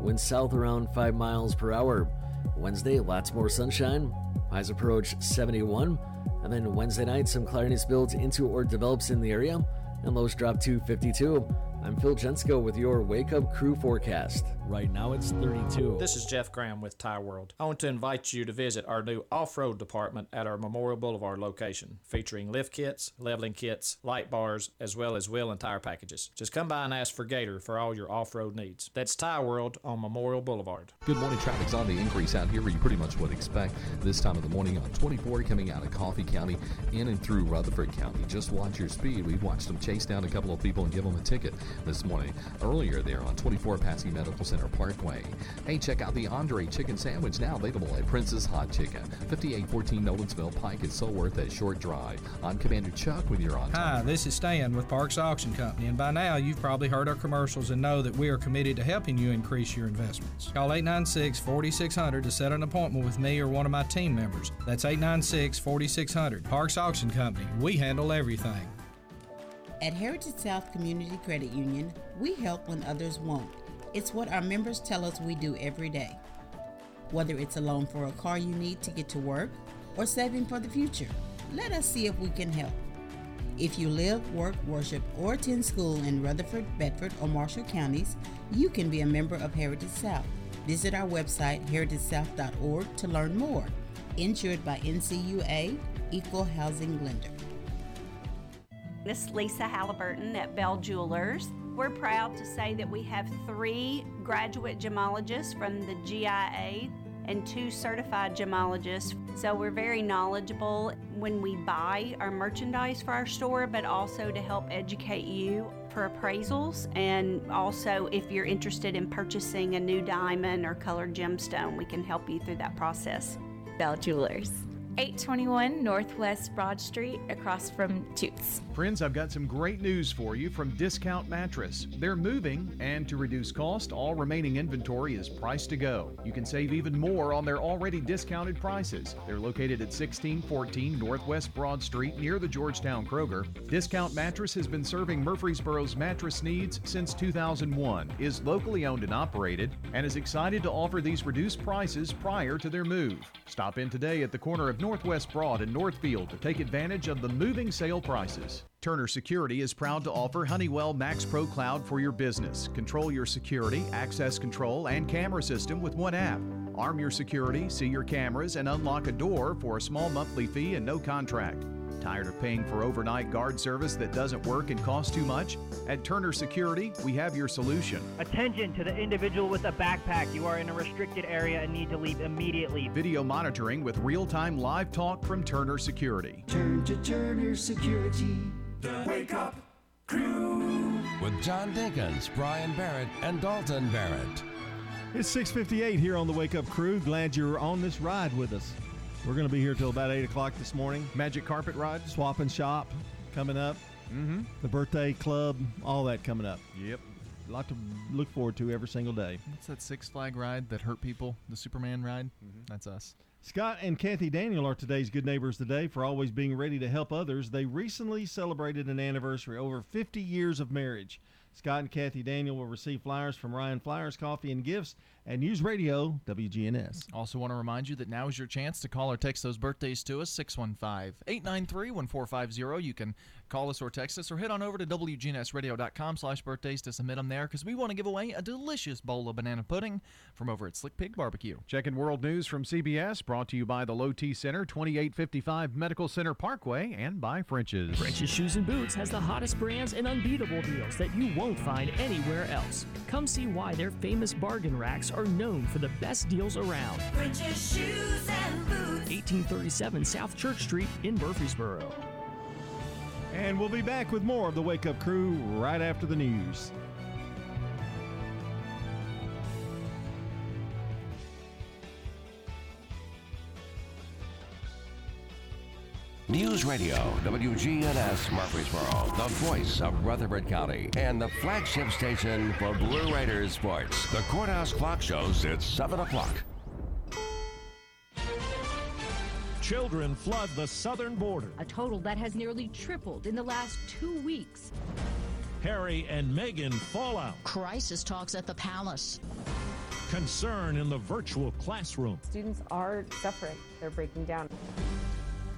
Winds south around 5 miles per hour. Wednesday, lots more sunshine. Highs approach 71. And then Wednesday night, some cloudiness builds into or develops in the area, and lows drop to 52. I'm Phil Jensko with your Wake Up Crew forecast. Right now it's 32. This is Jeff Graham with Tire World. I want to invite you to visit our new off-road department at our Memorial Boulevard location, featuring lift kits, leveling kits, light bars, as well as wheel and tire packages. Just come by and ask for Gator for all your off-road needs. That's Tire World on Memorial Boulevard. Good morning. Traffic's on the increase out here where you pretty much would expect this time of the morning on 24 coming out of Coffee County in and through Rutherford County. Just watch your speed. We've watched them chase down a couple of people and give them a ticket. This morning. Earlier there on 24 Passy Medical Center Parkway. Hey, check out the Andre Chicken Sandwich now available at Prince's Hot Chicken. 5814 Nolensville Pike is so worth a short drive. I'm Commander Chuck with your on Hi, this is Stan with Parks Auction Company, and by now you've probably heard our commercials and know that we are committed to helping you increase your investments. Call 896 4600 to set an appointment with me or one of my team members. That's 896 4600. Parks Auction Company. We handle everything. At Heritage South Community Credit Union, we help when others won't. It's what our members tell us we do every day. Whether it's a loan for a car you need to get to work or saving for the future, let us see if we can help. If you live, work, worship, or attend school in Rutherford, Bedford, or Marshall counties, you can be a member of Heritage South. Visit our website, heritagesouth.org, to learn more. Insured by NCUA, Equal Housing Lender. This is Lisa Halliburton at Bell Jewelers. We're proud to say that we have three graduate gemologists from the GIA and two certified gemologists. So we're very knowledgeable when we buy our merchandise for our store, but also to help educate you for appraisals. And also, if you're interested in purchasing a new diamond or colored gemstone, we can help you through that process. Bell Jewelers. 821 Northwest Broad Street, across from Toots. Friends, I've got some great news for you from Discount Mattress. They're moving, and to reduce cost, all remaining inventory is priced to go. You can save even more on their already discounted prices. They're located at 1614 Northwest Broad Street near the Georgetown Kroger. Discount Mattress has been serving Murfreesboro's mattress needs since 2001, is locally owned and operated, and is excited to offer these reduced prices prior to their move. Stop in today at the corner of Northwest Broad and Northfield to take advantage of the moving sale prices. Turner Security is proud to offer Honeywell Max Pro Cloud for your business. Control your security, access control, and camera system with one app. Arm your security, see your cameras, and unlock a door for a small monthly fee and no contract. Tired of paying for overnight guard service that doesn't work and costs too much? At Turner Security, we have your solution. Attention to the individual with a backpack. You are in a restricted area and need to leave immediately. Video monitoring with real time live talk from Turner Security. Turn to Turner Security. The Wake Up Crew. With John Dinkins, Brian Barrett, and Dalton Barrett. It's 6:58 here on the Wake Up Crew. Glad you're on this ride with us. We're going to be here till about eight o'clock this morning. Magic carpet ride, swap and shop coming up. Mm-hmm. The birthday club, all that coming up. Yep. A lot to look forward to every single day. What's that Six Flag ride that hurt people? The Superman ride? Mm-hmm. That's us. Scott and Kathy Daniel are today's good neighbors today for always being ready to help others. They recently celebrated an anniversary, over 50 years of marriage. Scott and Kathy Daniel will receive flyers from Ryan Flyers Coffee and Gifts and News Radio WGNS. Also, want to remind you that now is your chance to call or text those birthdays to us 615 893 1450. You can call us or text us or head on over to WGNSradio.com slash birthdays to submit them there because we want to give away a delicious bowl of banana pudding from over at Slick Pig Barbecue. Checking world news from CBS, brought to you by the Low T Center, 2855 Medical Center Parkway, and by French's. French's Shoes and Boots has the hottest brands and unbeatable deals that you won't find anywhere else. Come see why their famous bargain racks are known for the best deals around. French's Shoes and Boots. 1837 South Church Street in Murfreesboro. And we'll be back with more of the Wake Up Crew right after the news. News Radio, WGNS Murfreesboro, the voice of Rutherford County, and the flagship station for Blue Raiders sports. The Courthouse Clock shows it's 7 o'clock. Children flood the southern border. A total that has nearly tripled in the last two weeks. Harry and Meghan fallout. Crisis talks at the palace. Concern in the virtual classroom. Students are suffering, they're breaking down.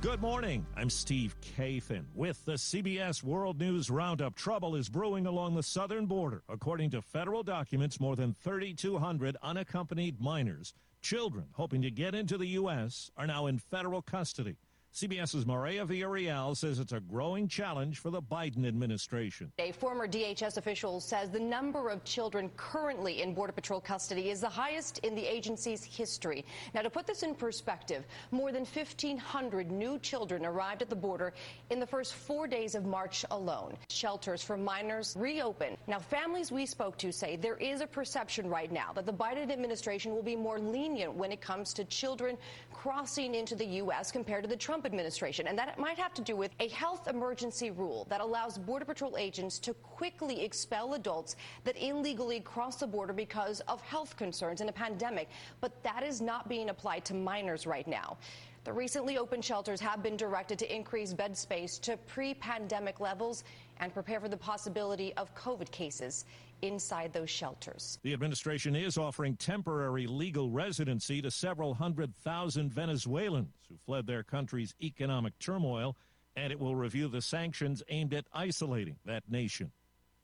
Good morning. I'm Steve Kathan with the CBS World News Roundup. Trouble is brewing along the southern border. According to federal documents, more than 3,200 unaccompanied minors, children hoping to get into the U.S., are now in federal custody. CBS's Mireya Villarreal says it's a growing challenge for the Biden administration. A former DHS official says the number of children currently in Border Patrol custody is the highest in the agency's history. Now, to put this in perspective, more than 1,500 new children arrived at the border in the first four days of March alone. Shelters for minors reopened. Now, families we spoke to say there is a perception right now that the Biden administration will be more lenient when it comes to children crossing into the U.S. compared to the Trump administration. And that might have to do with a health emergency rule that allows Border Patrol agents to quickly expel adults that illegally cross the border because of health concerns in a pandemic. But that is not being applied to minors right now. The recently opened shelters have been directed to increase bed space to pre pandemic levels and prepare for the possibility of COVID cases inside those shelters. The administration is offering temporary legal residency to several hundred thousand Venezuelans who fled their country's economic turmoil, and it will review the sanctions aimed at isolating that nation.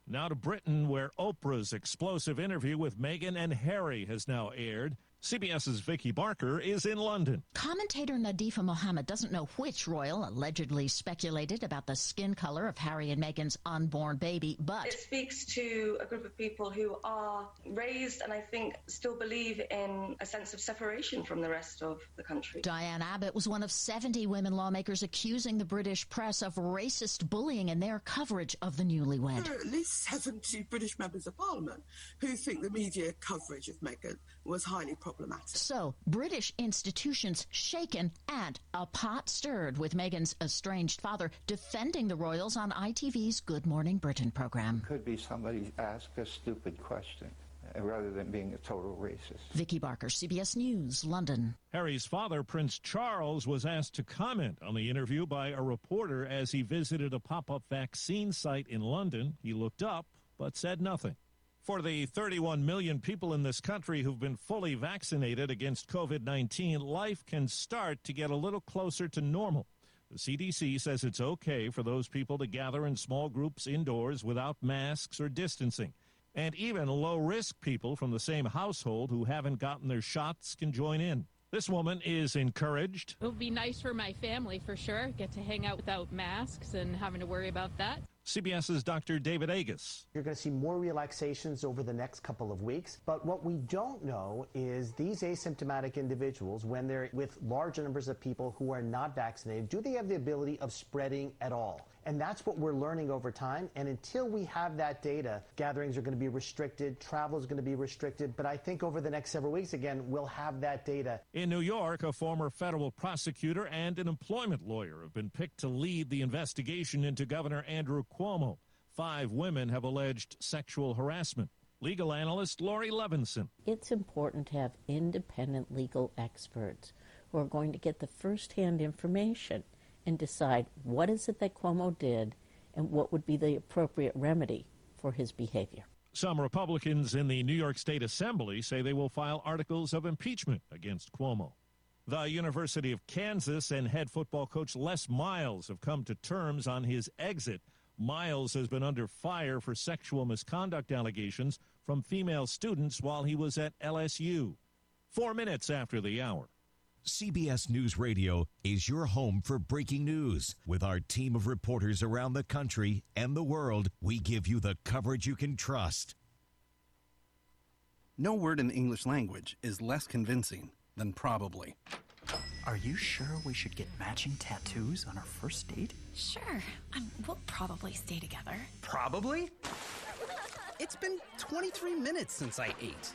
Now to Britain, where Oprah's explosive interview with Meghan and Harry has now aired. CBS's Vicky Barker is in London. Commentator Nadifa Mohamed doesn't know which royal allegedly speculated about the skin color of Harry and Meghan's unborn baby, but It speaks to a group of people who are raised and I think still believe in a sense of separation from the rest of the country. Diane Abbott was one of 70 women lawmakers accusing the British press of racist bullying in their coverage of the newlywed. There are at least 70 British members of Parliament who think the media coverage of Meghan was highly problematic. So, British institutions shaken and a pot stirred with Meghan's estranged father defending the royals on ITV's Good Morning Britain program. Could be somebody asked a stupid question uh, rather than being a total racist. Vicky Barker, CBS News, London. Harry's father, Prince Charles, was asked to comment on the interview by a reporter as he visited a pop up vaccine site in London. He looked up but said nothing. For the 31 million people in this country who've been fully vaccinated against COVID 19, life can start to get a little closer to normal. The CDC says it's okay for those people to gather in small groups indoors without masks or distancing. And even low risk people from the same household who haven't gotten their shots can join in. This woman is encouraged. It would be nice for my family for sure. Get to hang out without masks and having to worry about that. CBS's Dr. David Agus. You're going to see more relaxations over the next couple of weeks. But what we don't know is these asymptomatic individuals, when they're with large numbers of people who are not vaccinated, do they have the ability of spreading at all? And that's what we're learning over time. And until we have that data, gatherings are going to be restricted, travel is going to be restricted. But I think over the next several weeks, again, we'll have that data. In New York, a former federal prosecutor and an employment lawyer have been picked to lead the investigation into Governor Andrew Cuomo. Five women have alleged sexual harassment. Legal analyst Laurie Levenson. It's important to have independent legal experts who are going to get the firsthand information and decide what is it that Cuomo did and what would be the appropriate remedy for his behavior. Some Republicans in the New York State Assembly say they will file articles of impeachment against Cuomo. The University of Kansas and head football coach Les Miles have come to terms on his exit. Miles has been under fire for sexual misconduct allegations from female students while he was at LSU. Four minutes after the hour. CBS News Radio is your home for breaking news. With our team of reporters around the country and the world, we give you the coverage you can trust. No word in the English language is less convincing than probably. Are you sure we should get matching tattoos on our first date? Sure. Um, we'll probably stay together. Probably? It's been 23 minutes since I ate.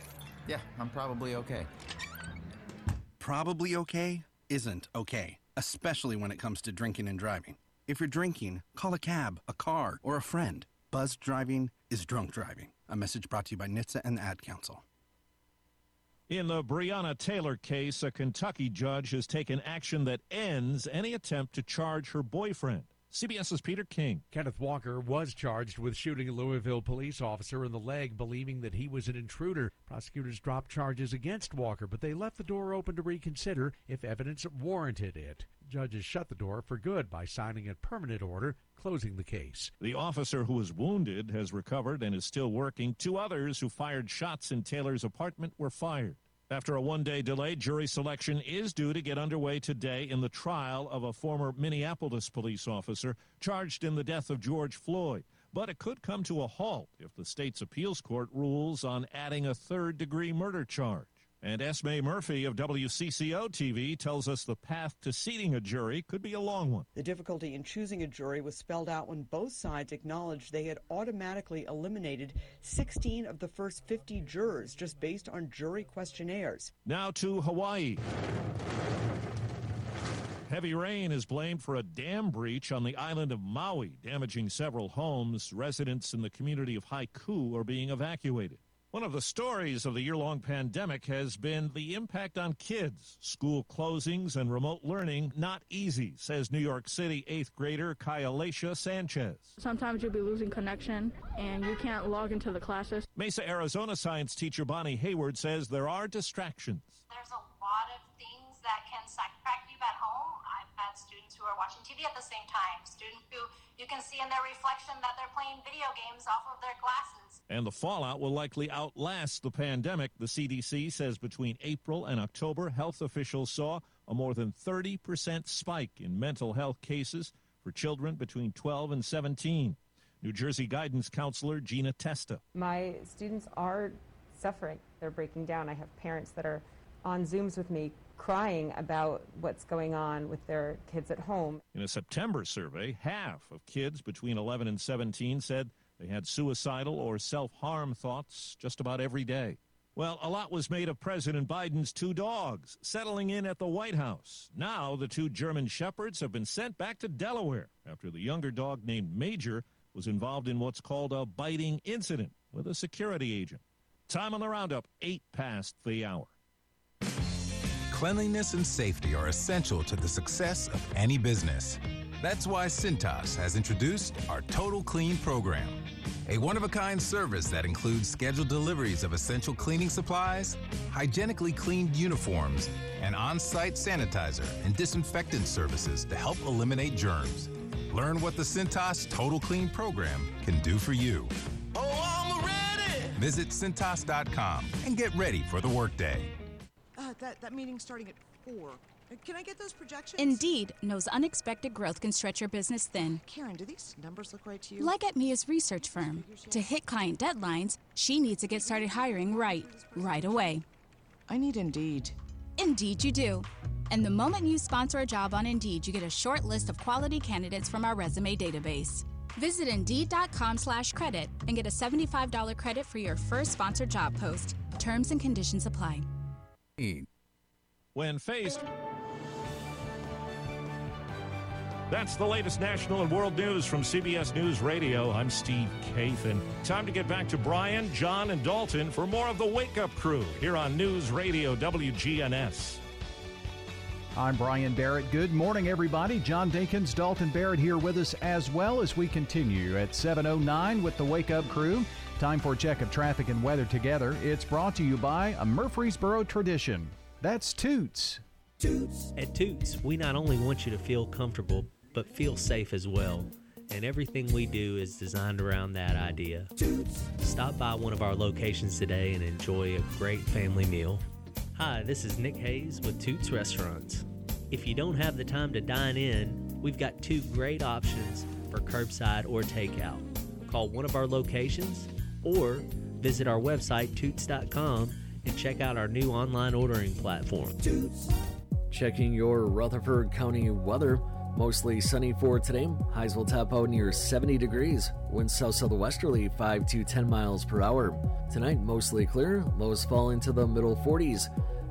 Yeah, I'm probably okay. Probably okay isn't okay, especially when it comes to drinking and driving. If you're drinking, call a cab, a car, or a friend. Buzz driving is drunk driving. A message brought to you by NHTSA and the Ad Council. In the Breonna Taylor case, a Kentucky judge has taken action that ends any attempt to charge her boyfriend. CBS's Peter King. Kenneth Walker was charged with shooting a Louisville police officer in the leg, believing that he was an intruder. Prosecutors dropped charges against Walker, but they left the door open to reconsider if evidence warranted it. Judges shut the door for good by signing a permanent order closing the case. The officer who was wounded has recovered and is still working. Two others who fired shots in Taylor's apartment were fired. After a one day delay, jury selection is due to get underway today in the trial of a former Minneapolis police officer charged in the death of George Floyd. But it could come to a halt if the state's appeals court rules on adding a third degree murder charge. And Esme Murphy of WCCO TV tells us the path to seating a jury could be a long one. The difficulty in choosing a jury was spelled out when both sides acknowledged they had automatically eliminated 16 of the first 50 jurors just based on jury questionnaires. Now to Hawaii. Heavy rain is blamed for a dam breach on the island of Maui, damaging several homes. Residents in the community of Haiku are being evacuated. One of the stories of the year long pandemic has been the impact on kids. School closings and remote learning not easy, says New York City eighth grader Kyalacia Sanchez. Sometimes you'll be losing connection and you can't log into the classes. Mesa, Arizona science teacher Bonnie Hayward says there are distractions. There's a who are watching TV at the same time, students who you can see in their reflection that they're playing video games off of their glasses and the fallout will likely outlast the pandemic. The CDC says between April and October, health officials saw a more than 30% spike in mental health cases for children between 12 and 17. New Jersey guidance counselor Gina Testa. My students are suffering. They're breaking down. I have parents that are on Zooms with me crying about what's going on with their kids at home. In a September survey, half of kids between 11 and 17 said they had suicidal or self harm thoughts just about every day. Well, a lot was made of President Biden's two dogs settling in at the White House. Now, the two German shepherds have been sent back to Delaware after the younger dog named Major was involved in what's called a biting incident with a security agent. Time on the roundup, eight past the hour. Cleanliness and safety are essential to the success of any business. That's why Cintas has introduced our Total Clean program, a one of a kind service that includes scheduled deliveries of essential cleaning supplies, hygienically cleaned uniforms, and on site sanitizer and disinfectant services to help eliminate germs. Learn what the Cintas Total Clean program can do for you. Oh, I'm ready! Visit Cintas.com and get ready for the workday. Uh, that, that meeting's starting at 4. Can I get those projections? Indeed knows unexpected growth can stretch your business thin. Karen, do these numbers look right to you? Like at Mia's research firm. To hit client deadlines, she needs to get started hiring right, right away. I need Indeed. Indeed, you do. And the moment you sponsor a job on Indeed, you get a short list of quality candidates from our resume database. Visit Indeed.com slash credit and get a $75 credit for your first sponsored job post. Terms and conditions apply. When faced that's the latest national and world news from CBS News Radio. I'm Steve Kathan. Time to get back to Brian, John, and Dalton for more of the Wake Up Crew here on News Radio WGNS. I'm Brian Barrett. Good morning, everybody. John Dinkins, Dalton Barrett here with us as well as we continue at 7.09 with the Wake Up Crew. Time for a check of traffic and weather together. It's brought to you by a Murfreesboro tradition. That's Toots. Toots. At Toots, we not only want you to feel comfortable, but feel safe as well. And everything we do is designed around that idea. Stop by one of our locations today and enjoy a great family meal. Hi, this is Nick Hayes with Toots Restaurants. If you don't have the time to dine in, we've got two great options for curbside or takeout. Call one of our locations or visit our website, toots.com, and check out our new online ordering platform. Checking your Rutherford County weather. Mostly sunny for today. Highs will top out near 70 degrees. Winds south southwesterly 5 to 10 miles per hour. Tonight, mostly clear. Lows fall into the middle 40s.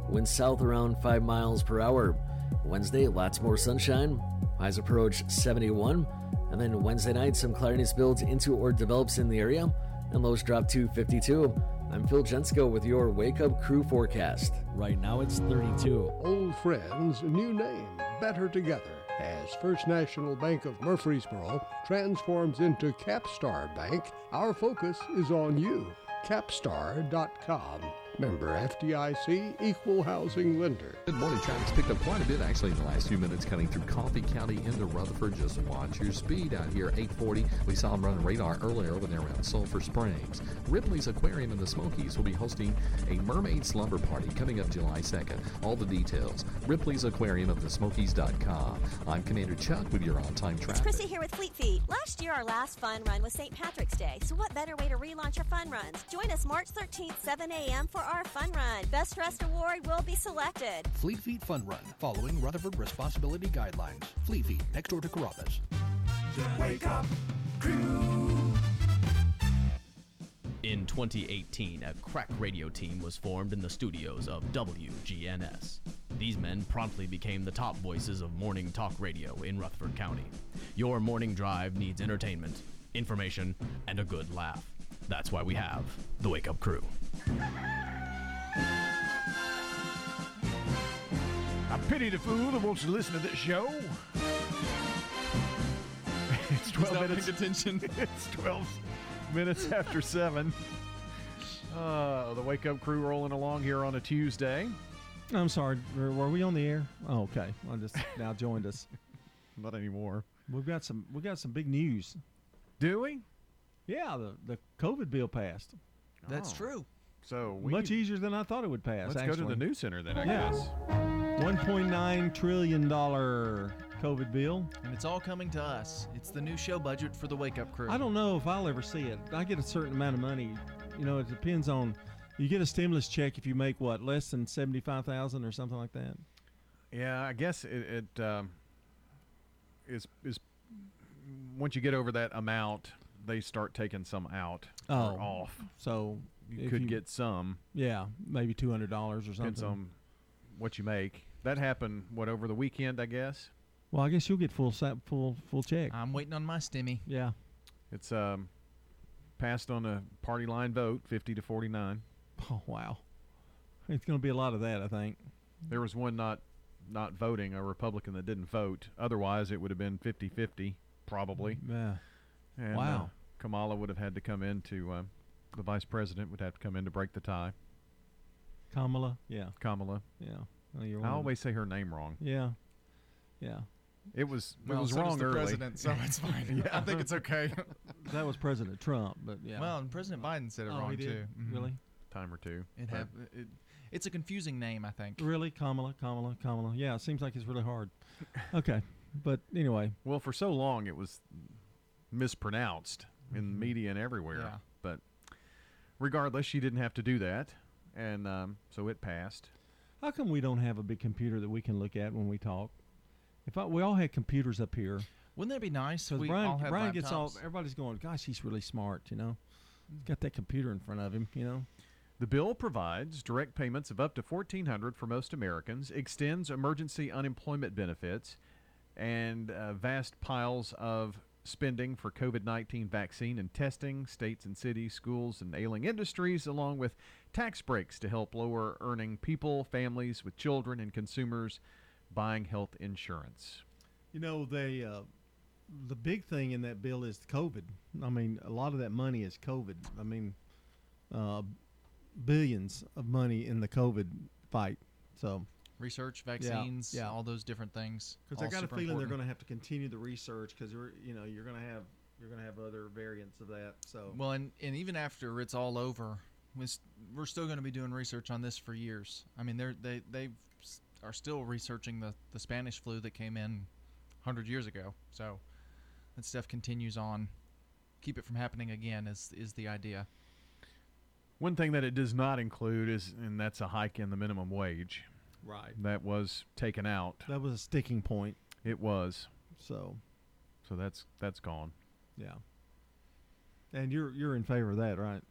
Winds south around 5 miles per hour. Wednesday, lots more sunshine. Highs approach 71. And then Wednesday night, some cloudiness builds into or develops in the area, and lows drop to 52. I'm Phil Jensko with your Wake Up Crew forecast. Right now it's 32. Old friends, new name, better together. As First National Bank of Murfreesboro transforms into Capstar Bank, our focus is on you. Capstar.com. Member FDIC, equal housing lender. Good morning. Traffic's picked up quite a bit actually in the last few minutes coming through Coffee County into Rutherford. Just watch your speed out here. 840. We saw them running radar earlier over there around Sulphur Springs. Ripley's Aquarium in the Smokies will be hosting a mermaid slumber party coming up July 2nd. All the details. Ripley's Aquarium of the Smokies.com. I'm Commander Chuck with your on-time It's traffic. Chrissy here with Fleet Feet. Last year, our last fun run was St. Patrick's Day, so what better way to relaunch our fun runs? Join us March 13th, 7 a.m. for our fun run. Best Dressed Award will be selected. Fleet Feet Fun Run, following Rutherford Responsibility Guidelines. Fleet Feet, next door to Carrabba's. Wake up, crew. In 2018, a crack radio team was formed in the studios of WGNS. These men promptly became the top voices of morning talk radio in Rutherford County. Your morning drive needs entertainment, information, and a good laugh. That's why we have the Wake Up Crew. I pity the fool that wants to listen to this show. It's 12 not minutes. attention. it's 12 minutes after 7. Uh, the Wake Up Crew rolling along here on a Tuesday. I'm sorry. Were, were we on the air? Oh, okay. I just now joined us. Not anymore. We've got some. We've got some big news. Do we? Yeah, the the COVID bill passed. That's Oh. true. So we Much easier than I thought it would pass. Let's go to the actually. news center then, I Yeah. guess. 1.9 trillion dollar COVID bill. And it's all coming to us. It's the new show budget for the Wake Up Crew. I don't know if I'll ever see it. I get a certain amount of money. You know, it depends on. You get a stimulus check if you make what less than seventy five thousand or something like that. Yeah, I guess it, it um, is is once you get over that amount, they start taking some out or Oh, off. So You if could get some. Yeah, maybe two hundred dollars or Depends something. on what you make. That happened what over the weekend, I guess. Well, I guess you'll get full sa- full full check. I'm waiting on my stimmy. Yeah. It's um passed on a party line vote, fifty to forty nine. Oh wow, it's going to be a lot of that, I think. There was one not not voting, a Republican that didn't vote. Otherwise, it would have been 50-50, probably. Yeah. And, Wow. uh, Kamala would have had to come in to uh, the vice president would have to come in to break the tie. Kamala. Yeah. Kamala. Yeah. Oh, I always say her name wrong. Yeah. Yeah. It was it was so wrong the early. president, so it's fine. yeah. I think it's okay. that was President Trump, but yeah. Well, and President Biden said it Oh, wrong he did? too. Mhm. Really? Time or two. It but- have it, it's a confusing name, I think. Really, Kamala, Kamala, Kamala. Yeah, it seems like it's really hard. Okay, but anyway, Well, for so long it was mispronounced in the media and everywhere. Yeah. But regardless, she didn't have to do that, and um, so it passed. how come we don't have a big computer that we can look at when we talk? If I, we all had computers up here, Wouldn't that be nice? because We Brian, all have Brian gets all, everybody's going, gosh, he's really smart, you know. He's got that computer in front of him, you know. The bill provides direct payments of up to fourteen hundred for most Americans, extends emergency unemployment benefits, and uh, vast piles of spending for COVID nineteen vaccine and testing, states and cities, schools, and ailing industries, along with tax breaks to help lower earning people, families with children, and consumers buying health insurance. You know, they uh, the big thing in that bill is COVID. I mean, a lot of that money is COVID. I mean, uh, billions of money in the COVID fight. So research, vaccines, yeah. all those different things. because I got a super feeling they're going to have to continue the research because you know you're going to have you're going to have other variants of that. So Well, and, and even after it's all over, we s- we're still going to be doing research on this for years. I mean, they're, they they are still researching the, the Spanish flu that came in 100 years ago. So that stuff continues on. Keep it from happening again is is the idea. One thing that it does not include is, and that's a hike in the minimum wage. Right. That was taken out. that was a sticking point. It was. So So that's that's gone. yeah. And you're you're in favor of that, right?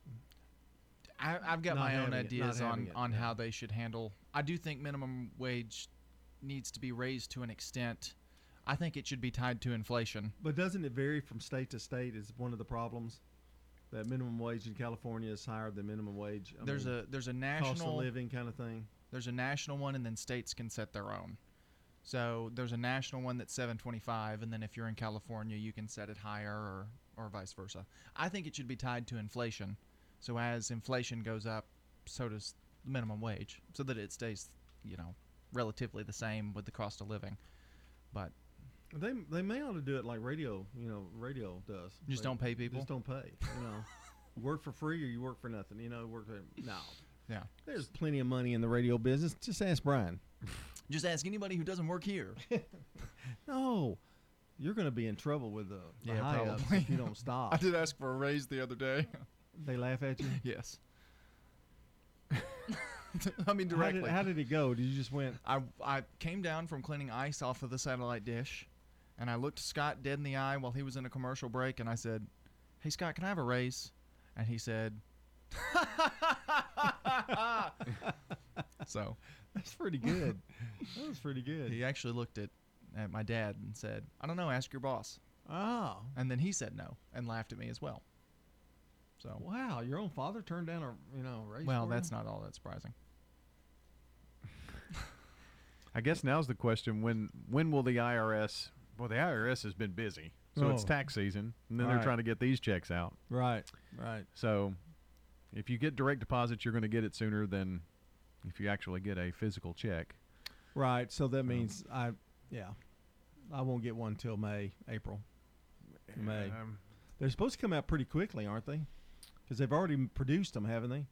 I, I've got Not my own having it, ideas on, it, on yeah. how they should handle. I do think minimum wage needs to be raised to an extent. I think it should be tied to inflation. But doesn't it vary from state to state? Is one of the problems. that minimum wage in California is higher than minimum wage. I there's mean, a there's a national cost of living kind of thing. There's a national one, and then states can set their own. So there's a national one that's 725, and then if you're in California, you can set it higher, or or vice versa. I think it should be tied to inflation. So as inflation goes up, so does the minimum wage, so that it stays, you know, relatively the same with the cost of living. But They they may ought to do it like radio, you know, radio does. Just They don't pay people? Just don't pay. You know, work for free or you work for nothing. You know, work for no. Yeah. There's plenty of money in the radio business. Just ask Brian. just ask anybody who doesn't work here. No, you're going to be in trouble with the, the Yeah, high ups probably. if you don't stop. I did ask for a raise the other day. They laugh at you. yes. I mean How directly. did, how did it go? Did you just went? I I came down from cleaning ice off of the satellite dish, and I looked Scott dead in the eye while he was in a commercial break, and I said, "Hey Scott, can I have a raise?" And he said, "So." That's pretty good. that was pretty good. He actually looked at at my dad and said, "I don't know. Ask your boss." Oh. And then he said no and laughed at me as well. So. Wow, your own father turned down a you know raise. Well, for that's you? not all that surprising. I guess now's the question: when when will the IRS? Well, the IRS has been busy, so it's Oh. tax season, and then they're trying to get these checks out. Right, right. So, if you get direct deposits, you're going to get it sooner than if you actually get a physical check. Right. So that means I, yeah, I won't get one till May, April, May. Um, They're supposed to come out pretty quickly, aren't they? Because they've already produced them, haven't they?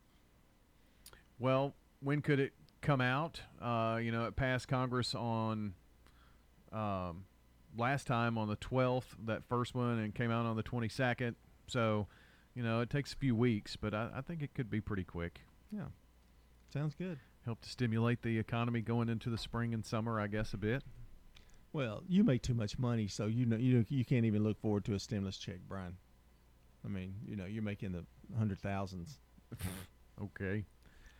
Well, when could it come out? Uh, you know, it passed Congress on um, last time on the 12th, that first one, and came out on the 22nd. So, you know, it takes a few weeks, but I, I think it could be pretty quick. Yeah. Sounds good. Help to stimulate the economy going into the spring and summer, I guess, a bit. Well, you make too much money, so you know you you can't even look forward to a stimulus check, Brian. I mean, you know, you're making the hundred thousands. okay.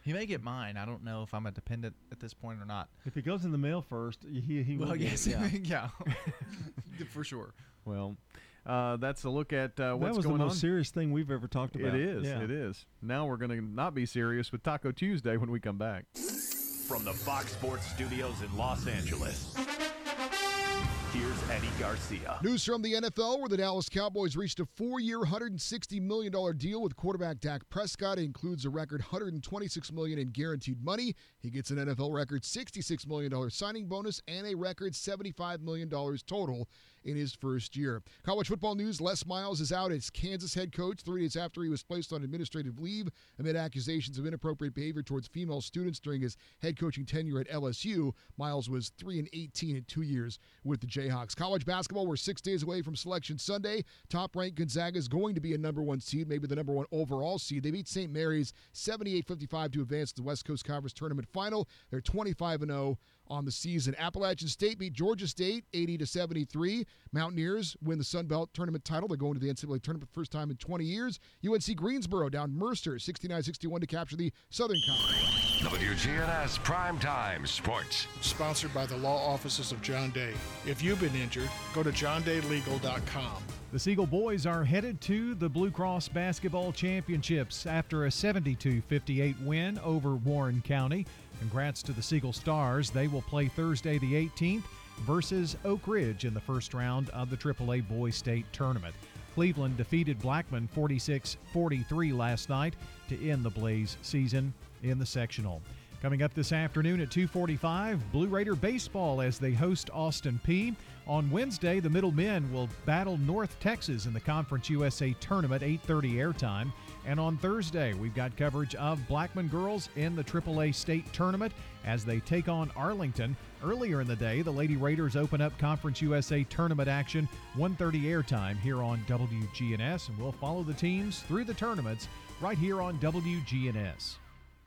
He may get mine. I don't know if I'm a dependent at this point or not. If it goes in the mail first, he he will Well, get yes, it, yeah. yeah, for sure. Well, uh, that's a look at uh, that was the most on. serious thing we've ever talked about. It is. Yeah. It is. Now we're going to not be serious with Taco Tuesday when we come back. From the Fox Sports Studios in Los Angeles, here's Eddie Garcia. News from the NFL where the Dallas Cowboys reached a four year, $160 million deal with quarterback Dak Prescott. It includes a record $126 million in guaranteed money. He gets an NFL record $66 million signing bonus and a record $75 million total in his first year. College football news Les Miles is out as Kansas head coach three days after he was placed on administrative leave amid accusations of inappropriate behavior towards female students during his head coaching tenure at LSU. Miles was 3 and 18 in two years with the Jayhawks. College basketball, we're six days away from Selection Sunday. Top ranked Gonzaga is going to be a number one seed, maybe the number one overall seed. They beat St. Mary's 78 55 to advance to the West Coast Conference Tournament final. They're 25 and 0 on the season. Appalachian State beat Georgia State 80 to 73. Mountaineers win the Sun Belt tournament title. They're going to the NCAA tournament for the first time in 20 years. UNC Greensboro down Mercer 69-61 to capture the Southern Conference. WGNS Primetime Sports. Sponsored by the law offices of John Day. If you've been injured, go to johndaylegal.com. The Siegel boys are headed to the Blue Cross Basketball Championships after a 72 58 win over Warren County. Congrats to the Siegel Stars. They will play Thursday the 18th versus Oak Ridge in the first round of the AAA Boys State Tournament. Cleveland defeated Blackman 46 43 last night to end the Blaze season in the sectional. Coming up this afternoon at 2:45, Blue Raider baseball as they host Austin Peay On Wednesday, the Middle Men will battle North Texas in the Conference USA Tournament 8:30 airtime, and on Thursday, we've got coverage of Blackman girls in the AAA State Tournament as they take on Arlington. Earlier in the day, the Lady Raiders open up Conference USA Tournament action 1:30 airtime here on WGNS, and we'll follow the teams through the tournaments right here on WGNS.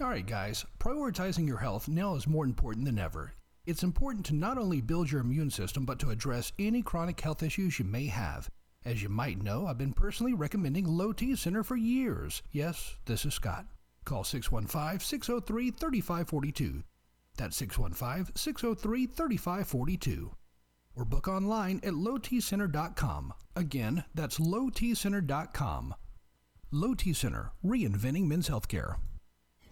All right, guys, prioritizing your health now is more important than ever. It's important to not only build your immune system, but to address any chronic health issues you may have. As you might know, I've been personally recommending Low T Center for years. Yes, this is Scott. Call 615 603 3542. That's 615 603 3542. Or book online at lowtcenter.com. Again, that's lowtcenter.com. Low T Center, reinventing men's healthcare.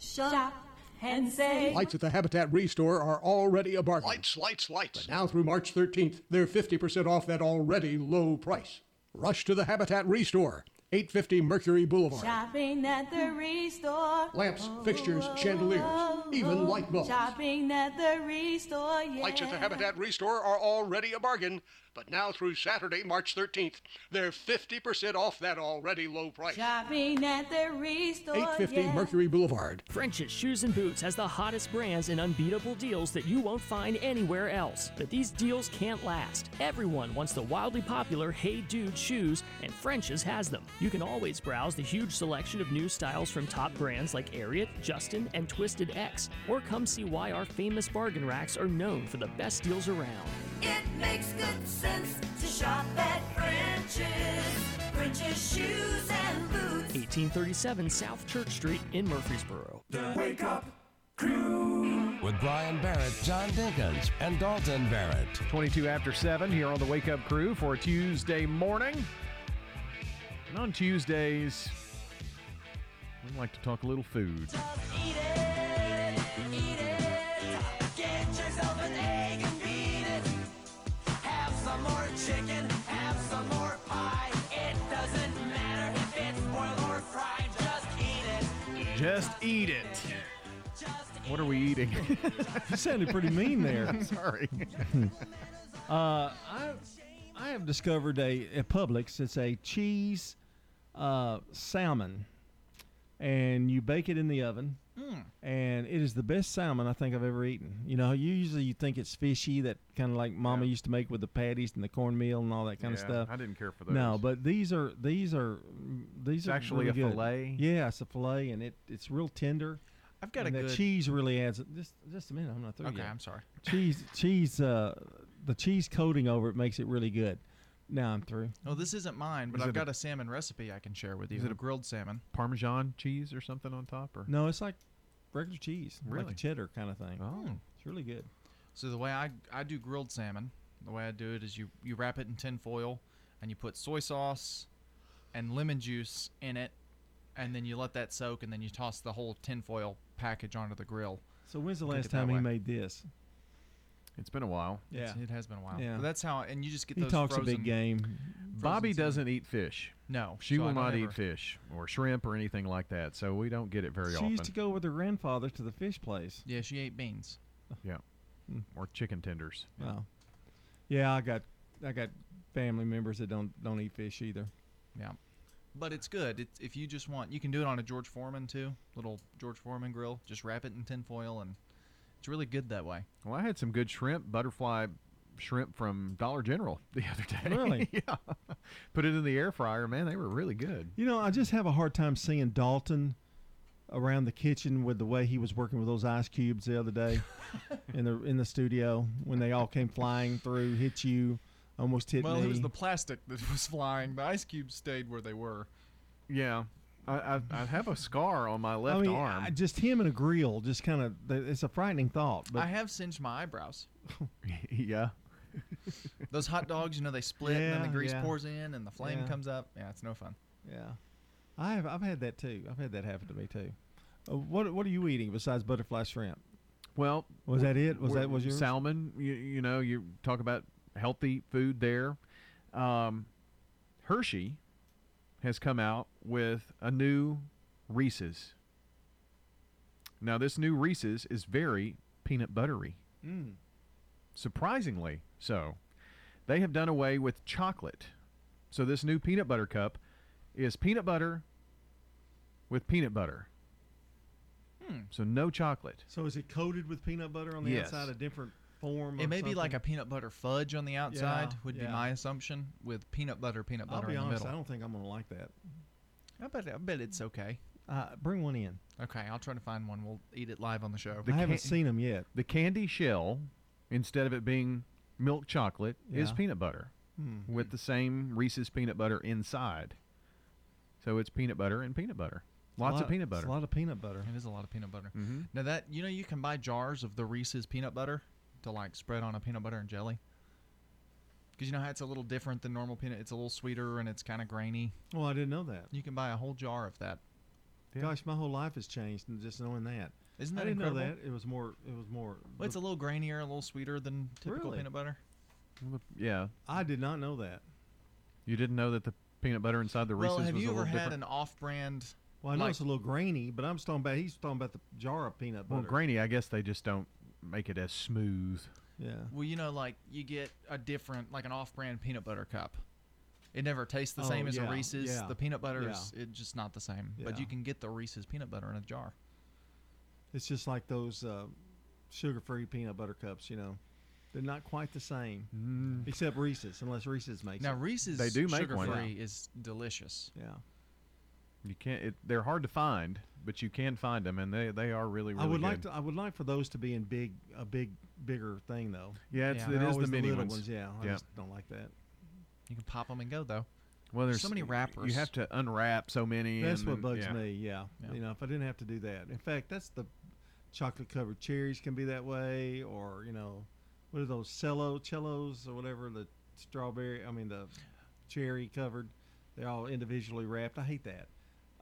Shop and save. Lights at the Habitat Restore are already a bargain. Lights, lights, lights. But now through March 13th, they're 50% off that already low price. Rush to the Habitat Restore. 850 Mercury Boulevard. Shopping at the Restore. Lamps, fixtures, chandeliers, oh, even oh, oh. light bulbs. Shopping at the Restore, yeah. Lights at the Habitat Restore are already a bargain, but now through Saturday, March 13th, they're 50% off that already low price. Shopping at the Restore, 850 yeah. Mercury Boulevard. French's Shoes and Boots has the hottest brands and unbeatable deals that you won't find anywhere else. But these deals can't last. Everyone wants the wildly popular Hey Dude shoes, and French's has them. You can always browse the huge selection of new styles from top brands like Ariat, Justin, and Twisted X, or come see why our famous bargain racks are known for the best deals around. It makes good sense to shop at French's. French's Shoes and Boots. 1837 South Church Street in Murfreesboro. The Wake Up Crew. With Brian Barrett, John Dinkins, and Dalton Barrett. 22 after 7 here on the Wake Up Crew for a Tuesday morning. And on Tuesdays, we like to talk a little food. Chicken, have some more pie. It doesn't matter if it's boiled or fried, just eat it. Just eat it. What are we eating? you sounded pretty mean there. Sorry. Uh, I I have discovered a at Publix. It's a cheese uh, salmon, and you bake it in the oven. Mm. And it is the best salmon I think I've ever eaten. You know, usually you think it's fishy, that kind of like Mama used to make with the patties and the cornmeal and all that kind of stuff. I didn't care for those. No, but these are these are these It's are actually really a good. fillet? Yeah, it's a fillet, and it it's real tender. I've got and a that good- cheese really adds. Just just a minute, I'm not through Okay, yet. I'm sorry. Cheese cheese uh, the cheese coating over it makes it really good. Now I'm through. Oh, this isn't mine, but Is I've it a- got a salmon recipe I can share with you. Is it a a- grilled salmon? Parmesan cheese or something on top? or No, it's like regular cheese, like Really? a cheddar kind of thing. Oh. it's really good. So the way I, I do grilled salmon, the way I do it is you, you wrap it in tin foil and you put soy sauce and lemon juice in it, and then you let that soak, and then you toss the whole tin foil package onto the grill. So when's the Cook last that time he way. made this? It's been a while. It's- it has been a while. Yeah. But that's how, and you just get He those talks a big game. Bobby frozen doesn't eat fish. No, She so will don't ever- eat fish or shrimp or anything like that. So we don't get it very she often. She used to go with her grandfather to the fish place. Yeah, she ate beans. Yeah. Hmm. Or chicken tenders. Oh. Yeah, I got I got family members that don't don't eat fish either. Yeah. But it's good. It's, if you just want, you can do it on a George Foreman too, little George Foreman grill. Just wrap it in tin foil, and it's really good that way. Well, I had some good shrimp, butterfly shrimp from Dollar General the other day. Really? yeah. Put it in the air fryer, man. They were really good. You know, I just have a hard time seeing Dalton around the kitchen with the way he was working with those ice cubes the other day in the in the studio when they all came flying through, hit you, almost hit well, me. Well, it was the plastic that was flying. The ice cubes stayed where they were. Yeah. I, I, I have a scar on my left I mean, arm. I- just him and a grill, just kind of, it's a frightening thought. But I have singed my eyebrows. yeah. Those hot dogs, you know, they split and then the grease yeah. pours in and the flame Yeah. comes up. Yeah, it's no fun. Yeah, I have. I've had that too. I've had that happen to me too. Uh, what What are you eating besides butterfly shrimp? Well, Was that it? Was that was your salmon? You, you know, you talk about healthy food there. Um, Hershey has come out with a new Reese's. Now, this new Reese's is very peanut buttery. Mm. Surprisingly so. They have done away with chocolate. So this new peanut butter cup is peanut butter with peanut butter. Hmm. So no chocolate. So is it coated with peanut butter on the Yes. outside? A different. form. It or may be like a peanut butter fudge on the outside, Yeah, would be my assumption, with peanut butter, peanut butter I'll butter be in honest. the I don't think I'm gonna like that. I bet, I bet it's okay. Uh, bring one in. Okay, I'll try to find one. We'll eat it live on the show. The I haven't seen them yet. The candy shell, instead of it being milk chocolate, is peanut butter Hmm. with the same Reese's peanut butter inside. So it's peanut butter and peanut butter. Lots lot- of peanut it's butter. a lot of peanut butter. It is a lot of peanut butter. Mhm. Now that you know, you can buy jars of the Reese's peanut butter to like spread on a peanut butter and jelly. Because you know how it's a little different than normal peanut. It's a little sweeter and it's kind of grainy. Well, I didn't know that. You can buy a whole jar of that. Gosh, my whole life has changed just knowing that. Isn't that I that didn't know that. It was more. It was more. Well, it's a little grainier, a little sweeter than typical Really? peanut butter. Yeah. I did not know that. You didn't know that the peanut butter inside the Reese's well, have was you a ever little had different? an off-brand? Well, I know like- it's a little grainy, but I'm just talking about. He's talking about the jar of peanut butter. Well, grainy, I guess they just don't make it as smooth. Yeah. Well, you know, like you get a different, like an off-brand peanut butter cup. It never tastes the Oh, same as yeah, a Reese's. yeah, The peanut butter yeah. is it's just not the same. But you can get the Reese's peanut butter in a jar. It's just like those uh, sugar-free peanut butter cups. You know, they're not quite the same, Mm. except Reese's, unless Reese's makes Now it. Now Reese's They do make one. sugar-free is delicious. Yeah. You can't. It, they're hard to find, but you can find them, and they they are really really I would good. like to. I would like for those to be in big, a big, bigger thing though. Yeah, it's, Yeah. it They're the always mini little ones. Yeah, I Yeah. just don't like that. You can pop them and go though. Well, there's so many wrappers. You have to unwrap so many. That's and what then- bugs yeah. me. Yeah. Yeah. you know, if I didn't have to do that. In fact, that's the chocolate covered cherries can be that way, or you know, what are those cello cellos or whatever the strawberry? I mean the cherry covered. They're all individually wrapped. I hate that.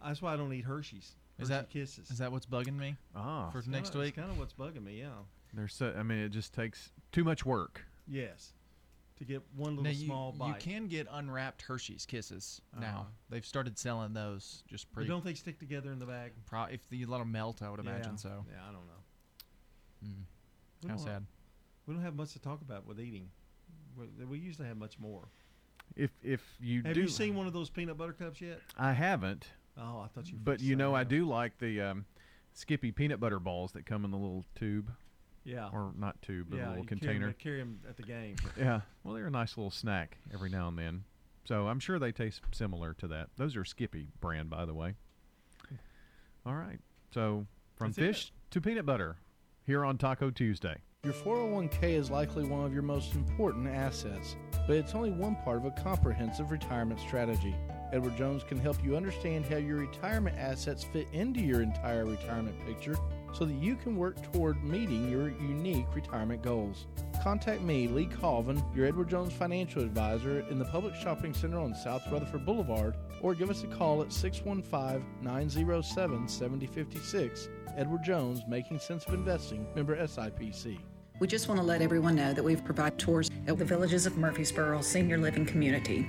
That's why I don't eat Hershey's. Is Hershey that Kisses? Is that what's bugging me Ah, for It's next kinda, week? Kind of what's bugging me. Yeah. There's so. I mean, it just takes too much work. Yes. To get one Now little you, small bite. you can get unwrapped Hershey's Kisses Uh-huh. now. They've started selling those just But pretty. don't they stick together in the bag? Pro- if you let them melt, I would imagine yeah. so. Yeah, I don't know. Mm. How don't- sad. We don't have much to talk about with eating. We, we usually have much more. If if you have do, you seen one of those peanut butter cups yet? I haven't. Oh, I thought you. But you know, I do like the um, Skippy peanut butter balls that come in the little tube. Yeah. Or not tube, but yeah, a little you carry 'em- container. Carry them at the game. Yeah. Well, they're a nice little snack every now and then. So I'm sure they taste similar to that. Those are Skippy brand, by the way. All right. So from That's it. fish to peanut butter here on Taco Tuesday. Your 401k is likely one of your most important assets, but it's only one part of a comprehensive retirement strategy. Edward Jones can help you understand how your retirement assets fit into your entire retirement picture so that you can work toward meeting your unique retirement goals. Contact me, Lee Colvin, your Edward Jones financial advisor in the Public Shopping Center on South Rutherford Boulevard, or give us a call at 615 907 7056. Edward Jones, Making Sense of Investing, member SIPC. We just want to let everyone know that we've provided tours at the villages of Murfreesboro Senior Living Community.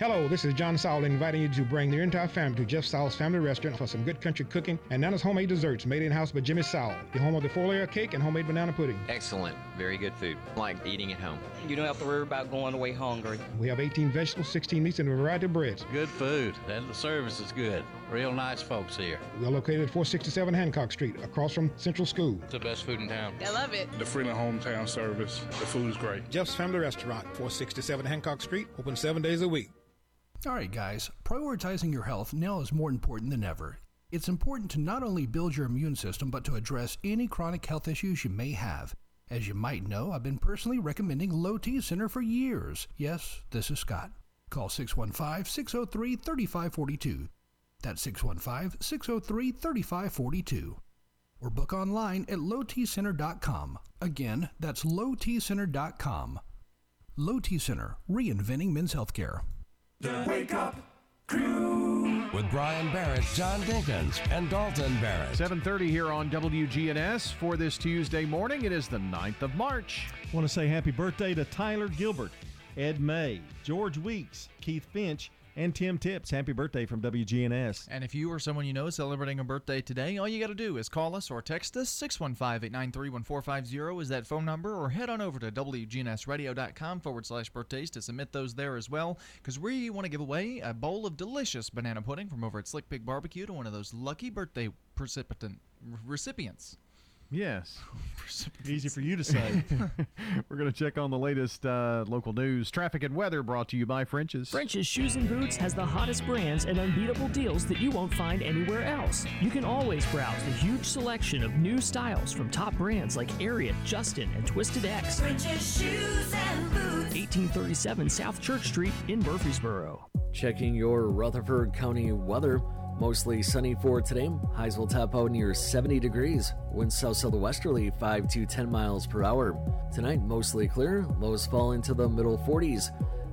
Hello, this is John Sowell inviting you to bring your entire family to Jeff Sowell's Family Restaurant for some good country cooking and Nana's homemade desserts made in house by Jimmy Sowell, the home of the four layer cake and homemade banana pudding. Excellent. Very good food. Like eating at home. You don't have to worry about going away hungry. We have 18 vegetables, 16 meats, and a variety of breads. Good food, and the service is good. Real nice folks here. We are located at 467 Hancock Street, across from Central School. It's the best food in town. I love it. The Freeland Hometown Service. The food is great. Jeff's Family Restaurant, 467 Hancock Street, open seven days a week. All right, guys, prioritizing your health now is more important than ever. It's important to not only build your immune system, but to address any chronic health issues you may have. As you might know, I've been personally recommending Low T Center for years. Yes, this is Scott. Call 615 603 3542. That's 615 603 3542. Or book online at lowtcenter.com. Again, that's lowtcenter.com. Low T Center, reinventing men's healthcare. The Wake Up Crew. With Brian Barrett, John Dinkins, and Dalton Barrett. 7:30 here on WGNS for this Tuesday morning. It is the 9th of March. Want to say happy birthday to Tyler Gilbert, Ed May, George Weeks, Keith Finch, And Tim Tips, happy birthday from WGNS. And if you or someone you know is celebrating a birthday today, all you got to do is call us or text us. 615 893 1450 is that phone number, or head on over to WGNSradio.com forward slash birthdays to submit those there as well, because we want to give away a bowl of delicious banana pudding from over at Slick Pig Barbecue to one of those lucky birthday precipitant recipients. Yes. Easy for you to say. We're going to check on the latest uh, local news, traffic, and weather brought to you by French's. French's Shoes and Boots has the hottest brands and unbeatable deals that you won't find anywhere else. You can always browse the huge selection of new styles from top brands like Ariat, Justin, and Twisted X. French's Shoes and Boots. 1837 South Church Street in Murfreesboro. Checking your Rutherford County weather. Mostly sunny for today. Highs will top out near 70 degrees. Winds south southwesterly 5 to 10 miles per hour. Tonight, mostly clear. Lows fall into the middle 40s.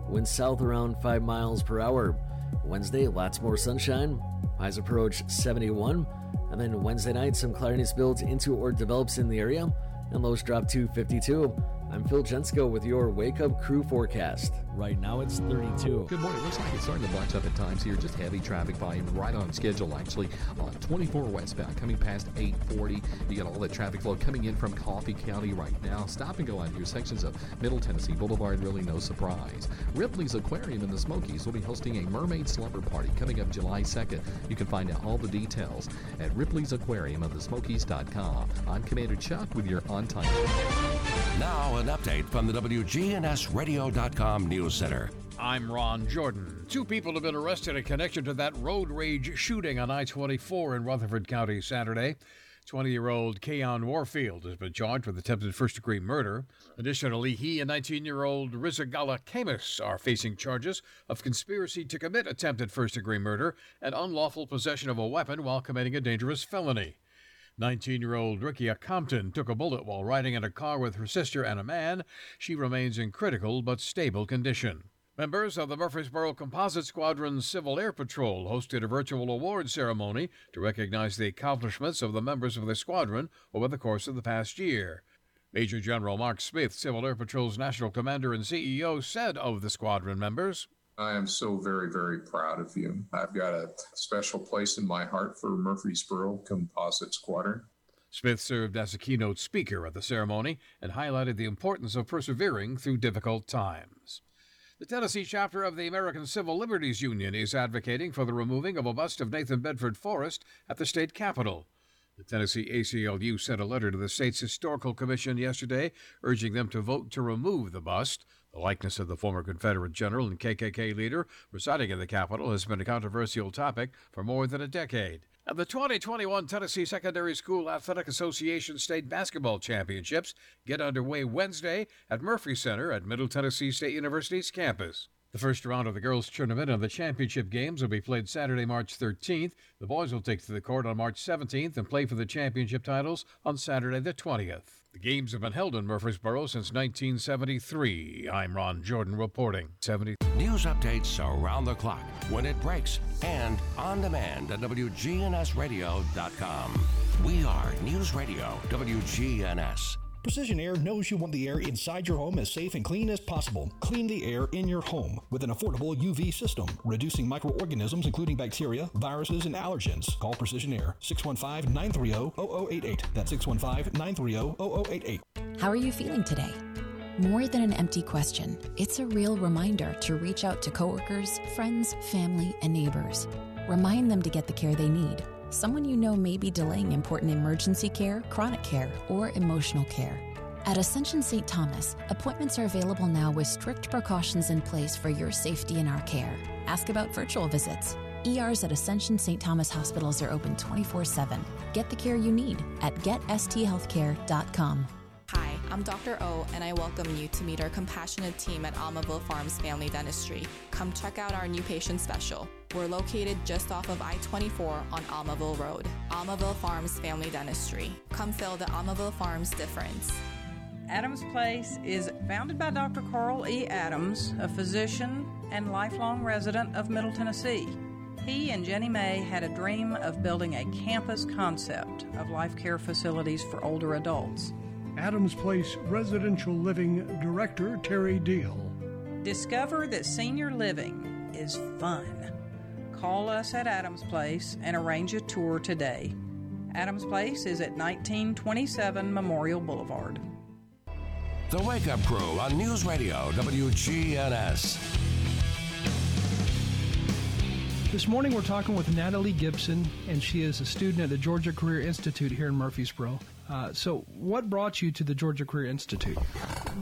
Winds south around 5 miles per hour. Wednesday, lots more sunshine. Highs approach 71. And then Wednesday night, some cloudiness builds into or develops in the area, and lows drop to 52. I'm Phil Jensko with your Wake Up Crew forecast. Right now it's 32. Good morning. Looks like it's starting to bunch up at times here. Just heavy traffic volume right on schedule, actually. On 24 westbound, coming past 840. You got all that traffic flow coming in from Coffee County right now. Stop and go out here. Sections of Middle Tennessee Boulevard, really no surprise. Ripley's Aquarium in the Smokies will be hosting a mermaid slumber party coming up July 2nd. You can find out all the details at Ripley's Aquarium of the Smokies.com. I'm Commander Chuck with your on time. Now, an update from the WGNSradio.com News Center. I'm Ron Jordan. Two people have been arrested in connection to that road rage shooting on I 24 in Rutherford County Saturday. 20 year old Keon Warfield has been charged with attempted first degree murder. Additionally, he and 19 year old Rizagala Camus are facing charges of conspiracy to commit attempted first degree murder and unlawful possession of a weapon while committing a dangerous felony. 19 year old Rickia Compton took a bullet while riding in a car with her sister and a man. She remains in critical but stable condition. Members of the Murfreesboro Composite Squadron's Civil Air Patrol hosted a virtual award ceremony to recognize the accomplishments of the members of the squadron over the course of the past year. Major General Mark Smith, Civil Air Patrol's national commander and CEO, said of the squadron members, I am so very, very proud of you. I've got a special place in my heart for Murfreesboro Composite Squadron. Smith served as a keynote speaker at the ceremony and highlighted the importance of persevering through difficult times. The Tennessee chapter of the American Civil Liberties Union is advocating for the removing of a bust of Nathan Bedford Forrest at the state capitol. The Tennessee ACLU sent a letter to the state's Historical Commission yesterday urging them to vote to remove the bust. The likeness of the former Confederate general and KKK leader residing in the Capitol has been a controversial topic for more than a decade. And the 2021 Tennessee Secondary School Athletic Association State Basketball Championships get underway Wednesday at Murphy Center at Middle Tennessee State University's campus. The first round of the girls' tournament and the championship games will be played Saturday, March 13th. The boys will take to the court on March 17th and play for the championship titles on Saturday, the 20th. The games have been held in Murfreesboro since 1973. I'm Ron Jordan reporting. 70. News updates around the clock, when it breaks, and on demand at WGNSradio.com. We are News Radio WGNS. Precision Air knows you want the air inside your home as safe and clean as possible. Clean the air in your home with an affordable UV system, reducing microorganisms including bacteria, viruses, and allergens. Call Precision Air 615 930 0088. That's 615 930 0088. How are you feeling today? More than an empty question, it's a real reminder to reach out to coworkers, friends, family, and neighbors. Remind them to get the care they need. Someone you know may be delaying important emergency care, chronic care, or emotional care. At Ascension St. Thomas, appointments are available now with strict precautions in place for your safety and our care. Ask about virtual visits. ERs at Ascension St. Thomas hospitals are open 24 7. Get the care you need at getsthealthcare.com. Hi, I'm Dr. O, and I welcome you to meet our compassionate team at Almaville Farms Family Dentistry. Come check out our new patient special. We're located just off of I 24 on Almaville Road. Almaville Farms Family Dentistry. Come feel the Almaville Farms difference. Adams Place is founded by Dr. Carl E. Adams, a physician and lifelong resident of Middle Tennessee. He and Jenny May had a dream of building a campus concept of life care facilities for older adults. Adams Place Residential Living Director Terry Deal. Discover that senior living is fun. Call us at Adams Place and arrange a tour today. Adams Place is at 1927 Memorial Boulevard. The Wake Up Crew on News Radio WGNS. This morning we're talking with Natalie Gibson, and she is a student at the Georgia Career Institute here in Murfreesboro. Uh, so, what brought you to the Georgia Career Institute?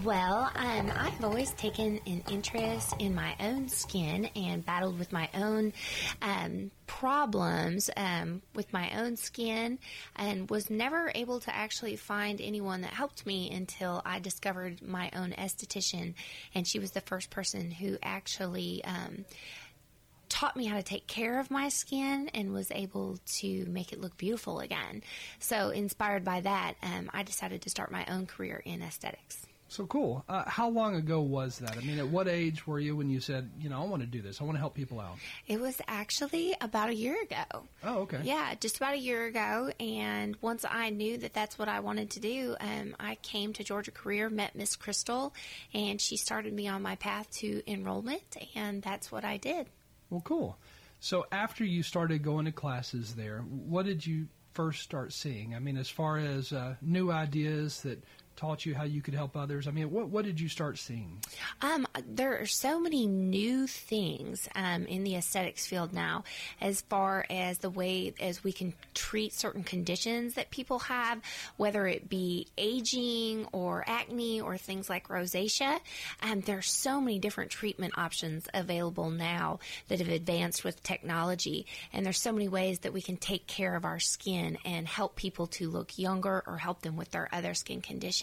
Well, um, I've always taken an interest in my own skin and battled with my own um, problems um, with my own skin and was never able to actually find anyone that helped me until I discovered my own esthetician. And she was the first person who actually um, taught me how to take care of my skin and was able to make it look beautiful again. So, inspired by that, um, I decided to start my own career in aesthetics. So cool. Uh, how long ago was that? I mean, at what age were you when you said, you know, I want to do this? I want to help people out. It was actually about a year ago. Oh, okay. Yeah, just about a year ago. And once I knew that that's what I wanted to do, um, I came to Georgia Career, met Miss Crystal, and she started me on my path to enrollment, and that's what I did. Well, cool. So after you started going to classes there, what did you first start seeing? I mean, as far as uh, new ideas that taught you how you could help others? I mean, what what did you start seeing? Um, there are so many new things um, in the aesthetics field now, as far as the way as we can treat certain conditions that people have, whether it be aging or acne or things like rosacea. Um, there are so many different treatment options available now that have advanced with technology, and there's so many ways that we can take care of our skin and help people to look younger or help them with their other skin conditions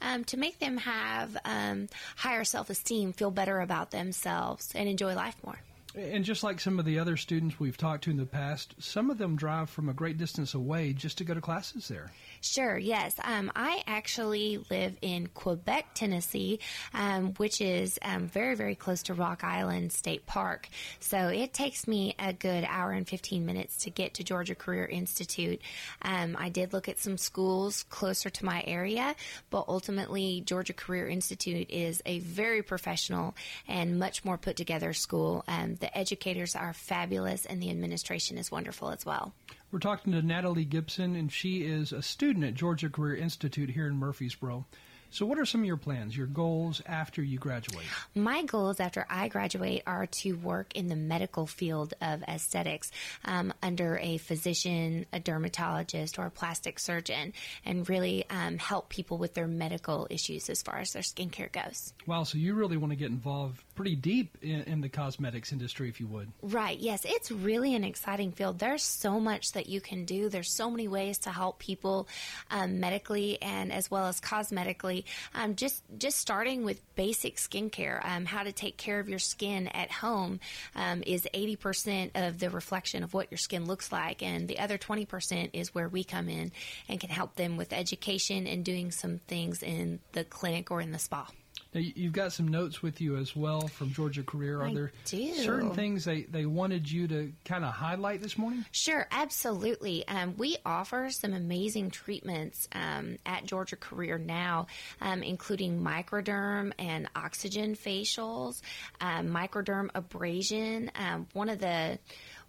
um, to make them have um, higher self esteem, feel better about themselves, and enjoy life more. And just like some of the other students we've talked to in the past, some of them drive from a great distance away just to go to classes there. Sure, yes. Um, I actually live in Quebeck, Tennessee, um, which is um, very, very close to Rock Island State Park. So it takes me a good hour and 15 minutes to get to Georgia Career Institute. Um, I did look at some schools closer to my area, but ultimately, Georgia Career Institute is a very professional and much more put together school. Um, the educators are fabulous, and the administration is wonderful as well. We're talking to Natalie Gibson, and she is a student at Georgia Career Institute here in Murfreesboro. So, what are some of your plans, your goals after you graduate? My goals after I graduate are to work in the medical field of aesthetics um, under a physician, a dermatologist, or a plastic surgeon, and really um, help people with their medical issues as far as their skincare goes. Wow, so you really want to get involved pretty deep in, in the cosmetics industry, if you would. Right, yes, it's really an exciting field. There's so much that you can do, there's so many ways to help people um, medically and as well as cosmetically um, just just starting with basic skincare, um, how to take care of your skin at home um, is 80% of the reflection of what your skin looks like, and the other 20% is where we come in and can help them with education and doing some things in the clinic or in the spa. Now, you've got some notes with you as well from Georgia Career. Are I there do. certain things they, they wanted you to kind of highlight this morning? Sure, absolutely. Um, we offer some amazing treatments um, at Georgia Career now, um, including microderm and oxygen facials, um, microderm abrasion. Um, one of the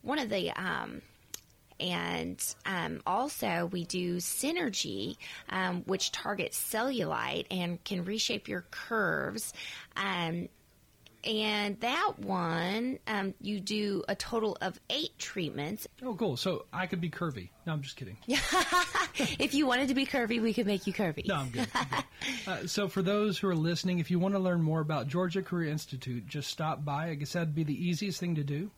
one of the um, and um, also we do synergy um, which targets cellulite and can reshape your curves um, and that one um, you do a total of eight treatments Oh, cool. So I could be curvy. No, I'm just kidding. if you wanted to be curvy we could make you curvy No, I'm good. I'm good. Uh, so, for those who are listening, if you want to learn more about Georgia Career Institute, just stop by. I guess that'd be the easiest thing to do.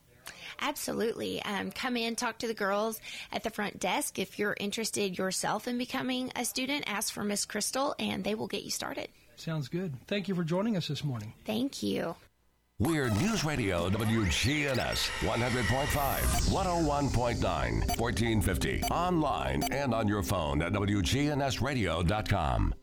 Absolutely. Um, come in, talk to the girls at the front desk. If you're interested yourself in becoming a student, ask for Miss Crystal and they will get you started. Sounds good. Thank you for joining us this morning. Thank you. We're News Radio WGNS 100.5, 101.9, 1450. Online and on your phone at WGNSradio.com.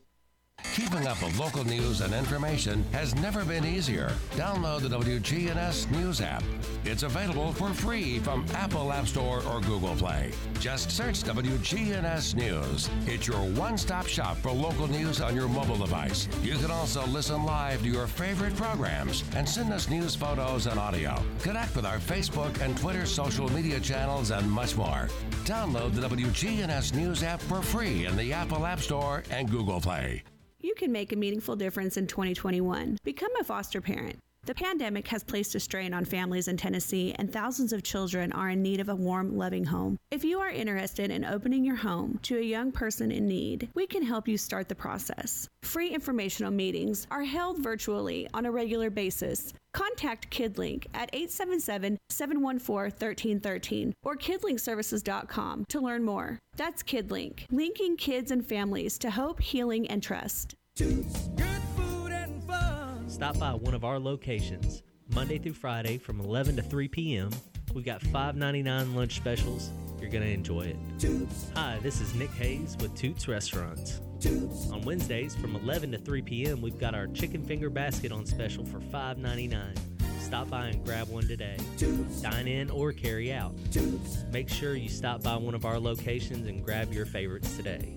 Keeping up with local news and information has never been easier. Download the WGNS News app. It's available for free from Apple App Store or Google Play. Just search WGNS News. It's your one stop shop for local news on your mobile device. You can also listen live to your favorite programs and send us news photos and audio. Connect with our Facebook and Twitter social media channels and much more. Download the WGNS News app for free in the Apple App Store and Google Play. You can make a meaningful difference in 2021. Become a foster parent. The pandemic has placed a strain on families in Tennessee, and thousands of children are in need of a warm, loving home. If you are interested in opening your home to a young person in need, we can help you start the process. Free informational meetings are held virtually on a regular basis. Contact KidLink at 877 714 1313 or kidlinkservices.com to learn more. That's KidLink, linking kids and families to hope, healing, and trust. Stop by one of our locations Monday through Friday from 11 to 3 p.m. We've got $5.99 lunch specials. You're going to enjoy it. Hi, this is Nick Hayes with Toots Restaurants. On Wednesdays from 11 to 3 p.m., we've got our chicken finger basket on special for $5.99. Stop by and grab one today. Dine in or carry out. Make sure you stop by one of our locations and grab your favorites today.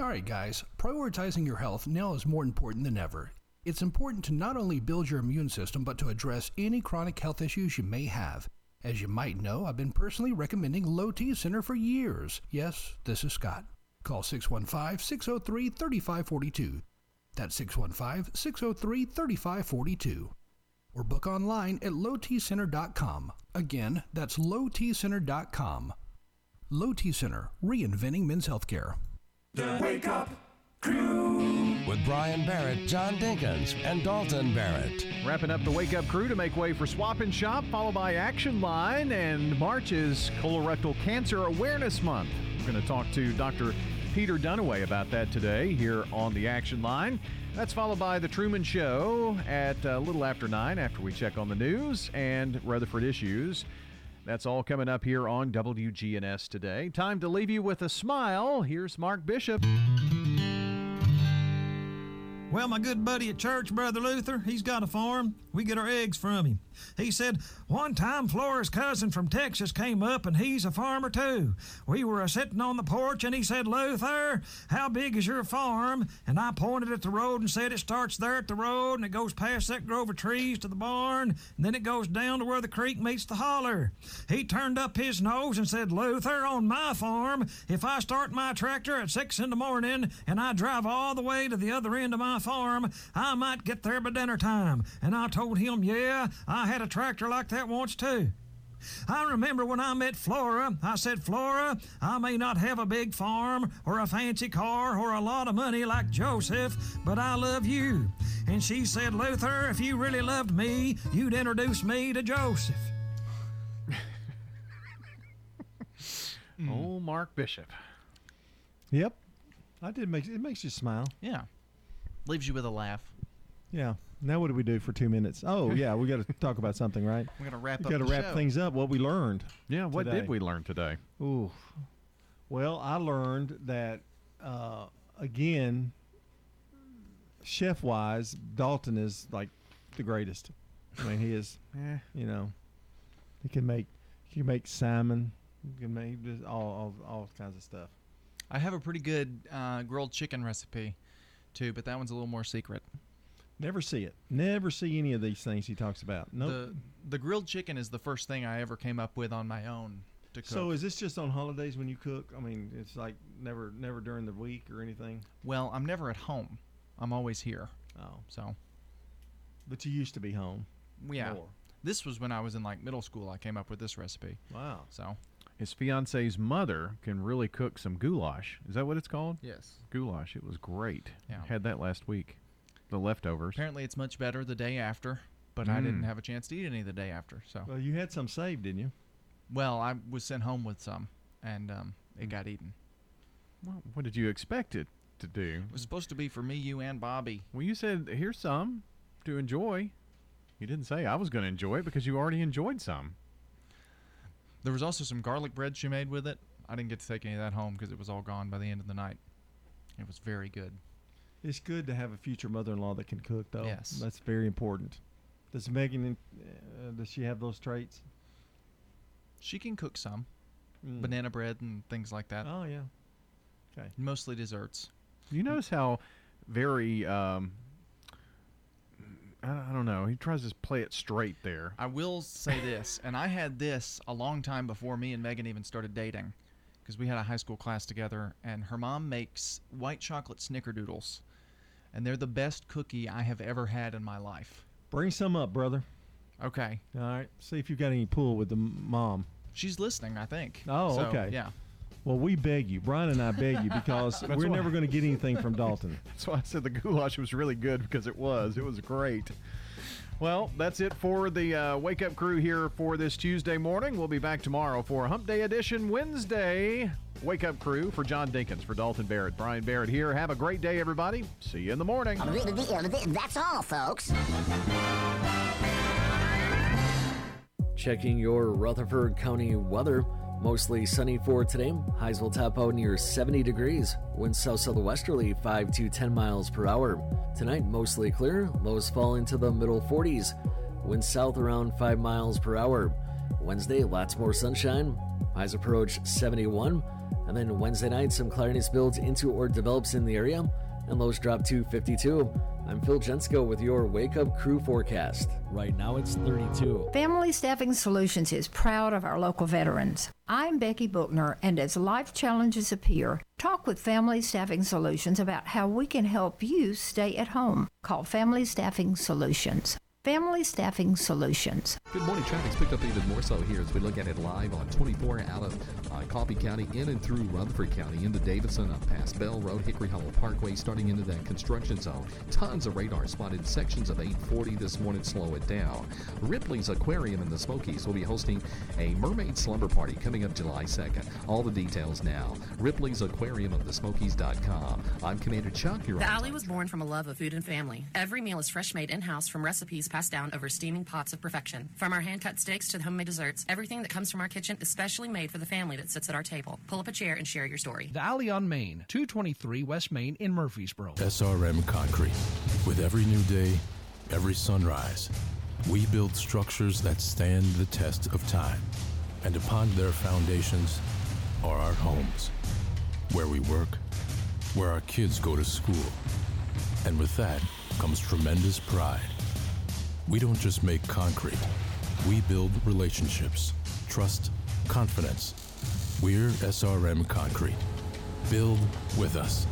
All right, guys, prioritizing your health now is more important than ever. It's important to not only build your immune system, but to address any chronic health issues you may have. As you might know, I've been personally recommending Low T Center for years. Yes, this is Scott. Call 615 603 3542. That's 615 603 3542. Or book online at lowtcenter.com. Again, that's lowtcenter.com. Low T Center, reinventing men's healthcare. The Wake Up Crew. With Brian Barrett, John Dinkins, and Dalton Barrett. Wrapping up the Wake Up crew to make way for Swap and Shop, followed by Action Line, and March is Colorectal Cancer Awareness Month. We're going to talk to Dr. Peter Dunaway about that today here on the Action Line. That's followed by The Truman Show at a little after 9 after we check on the news and Rutherford issues. That's all coming up here on WGNS today. Time to leave you with a smile. Here's Mark Bishop. Well, my good buddy at church, Brother Luther, he's got a farm. We get our eggs from him. He said one time Flora's cousin from Texas came up and he's a farmer too. We were a sitting on the porch and he said, Luther, how big is your farm? And I pointed at the road and said it starts there at the road and it goes past that grove of trees to the barn and then it goes down to where the creek meets the holler. He turned up his nose and said, Luther, on my farm, if I start my tractor at six in the morning and I drive all the way to the other end of my farm, I might get there by dinner time. And I told him, yeah, I had a tractor like that once too. I remember when I met Flora, I said, Flora, I may not have a big farm or a fancy car or a lot of money like Joseph, but I love you. And she said, Luther, if you really loved me, you'd introduce me to Joseph. Oh, Mark Bishop. Yep. I did make it makes you smile. Yeah. Leaves you with a laugh. Yeah. Now what do we do for two minutes? Oh yeah, we got to talk about something, right? We're gonna wrap we Got to wrap show. things up. What we learned. Yeah, what today. did we learn today? Ooh. Well, I learned that uh, again, chef wise, Dalton is like the greatest. I mean, he is. Eh. You know, he can make he can make salmon. He can make just all, all all kinds of stuff. I have a pretty good uh, grilled chicken recipe, too, but that one's a little more secret. Never see it. Never see any of these things he talks about. Nope. The the grilled chicken is the first thing I ever came up with on my own to cook. so is this just on holidays when you cook? I mean, it's like never never during the week or anything. well, I'm never at home. I'm always here. Oh, so but you used to be home. yeah. More. This was when I was in like middle school. I came up with this recipe. Wow. So his fiance's mother can really cook some goulash. Is that what it's called? Yes. Goulash. It was great. Yeah. Had that last week. The leftovers. Apparently, it's much better the day after, but I didn't Mm. have a chance to eat any the day after. So, Well, you had some saved, didn't you? well, I was sent home with some, and um, Mm. it got eaten. Well, what did you expect it to do? It was supposed to be for me, you, and Bobby. Well, you said here's some to enjoy. You didn't say I was going to enjoy it because you already enjoyed some. There was also some garlic bread she made with it. I didn't get to take any of that home because it was all gone by the end of the night. It was very good. It's good to have a future mother-in-law that can cook, though. Yes. that's very important. Does Megan? Uh, does she have those traits? She can cook some Mm. banana bread and things like that. Oh yeah. Okay. Mostly desserts. You notice how very um, I, I don't know. He tries to play it straight there. I will say this, and I had this a long time before me and Megan even started dating, because we had a high school class together, and her mom makes white chocolate snickerdoodles, and they're the best cookie I have ever had in my life. Bring some up, brother. Okay. All right. See if you've got any pull with the m- mom. She's listening, I think. Oh, So, okay. Yeah. Well, we beg you, Brian and I beg you, because we're why- never going to get anything from Dalton. That's why I said the goulash was really good because it was. It was great. Well, that's it for the uh, Wake Up Crew here for this Tuesday morning. We'll be back tomorrow for Hump Day Edition Wednesday. Wake Up Crew for John Dinkins, for Dalton Barrett, Brian Barrett here. Have a great day, everybody. See you in the morning. That's all, folks. Checking your Rutherford County weather. Mostly sunny for today. Highs will top out near 70 degrees. Winds south southwesterly 5 to 10 miles per hour. Tonight, mostly clear. Lows fall into the middle 40s. Winds south around 5 miles per hour. Wednesday, lots more sunshine. Highs approach 71. And then Wednesday night, some cloudiness builds into or develops in the area, and lows drop to 52. I'm Phil Jensko with your Wake Up Crew forecast. Right now it's 32. Family Staffing Solutions is proud of our local veterans. I'm Becky Bookner, and as life challenges appear, talk with Family Staffing Solutions about how we can help you stay at home. Call Family Staffing Solutions. Family Staffing Solutions. Good morning. Traffic's picked up even more so here as we look at it live on 24 out of uh, Coffee County, in and through Rutherford County, into Davidson, up past Bell Road, Hickory Hollow Parkway, starting into that construction zone. Tons of radar spotted sections of 840 this morning. Slow it down. Ripley's Aquarium in the Smokies will be hosting a mermaid slumber party coming up July 2nd. All the details now. Ripley's Aquarium of the Smokies.com. I'm Commander Chuck. You're The on Alley was born from a love of food and family. Every meal is fresh made in house from recipes passed down over steaming pots of perfection. From our hand cut steaks to the homemade desserts, everything that comes from our kitchen is specially made for the family that sits at our table. Pull up a chair and share your story. The Alley on Main, 223 West Main in Murfreesboro. SRM Concrete. With every new day, every sunrise, we build structures that stand the test of time. And upon their foundations are our homes, where we work, where our kids go to school. And with that comes tremendous pride. We don't just make concrete, we build relationships, trust, confidence. We're SRM Concrete. Build with us.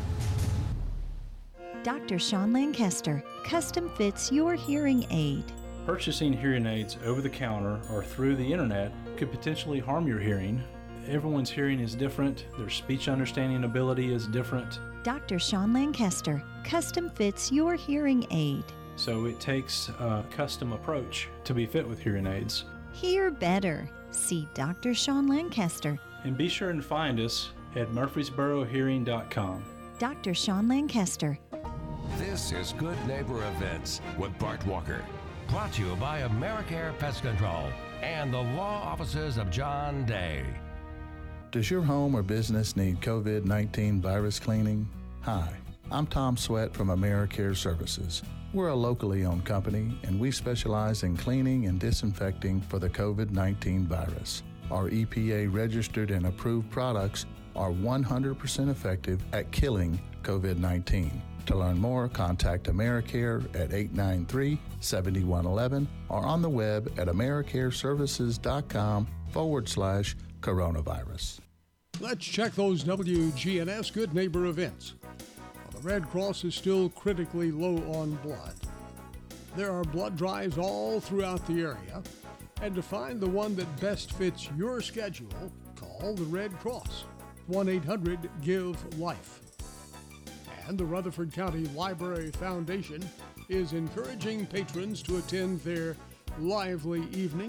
Dr. Sean Lancaster custom fits your hearing aid. Purchasing hearing aids over the counter or through the internet could potentially harm your hearing. Everyone's hearing is different, their speech understanding ability is different, Dr. Sean Lancaster custom fits your hearing aid. So it takes a custom approach to be fit with hearing aids. Hear better. See Dr. Sean Lancaster. And be sure and find us at murfreesborohearing.com. Dr. Sean Lancaster. This is Good Neighbor Events with Bart Walker. Brought to you by AmeriCare Pest Control and the law offices of John Day. Does your home or business need COVID 19 virus cleaning? Hi, I'm Tom Sweat from AmeriCare Services. We're a locally owned company and we specialize in cleaning and disinfecting for the COVID 19 virus. Our EPA registered and approved products are 100% effective at killing COVID 19. To learn more, contact AmeriCare at 893 7111 or on the web at AmeriCareServices.com forward slash coronavirus. Let's check those WGNS Good Neighbor events the Red Cross is still critically low on blood. There are blood drives all throughout the area, and to find the one that best fits your schedule, call the Red Cross 1 800 GIVE LIFE. And the Rutherford County Library Foundation is encouraging patrons to attend their lively evening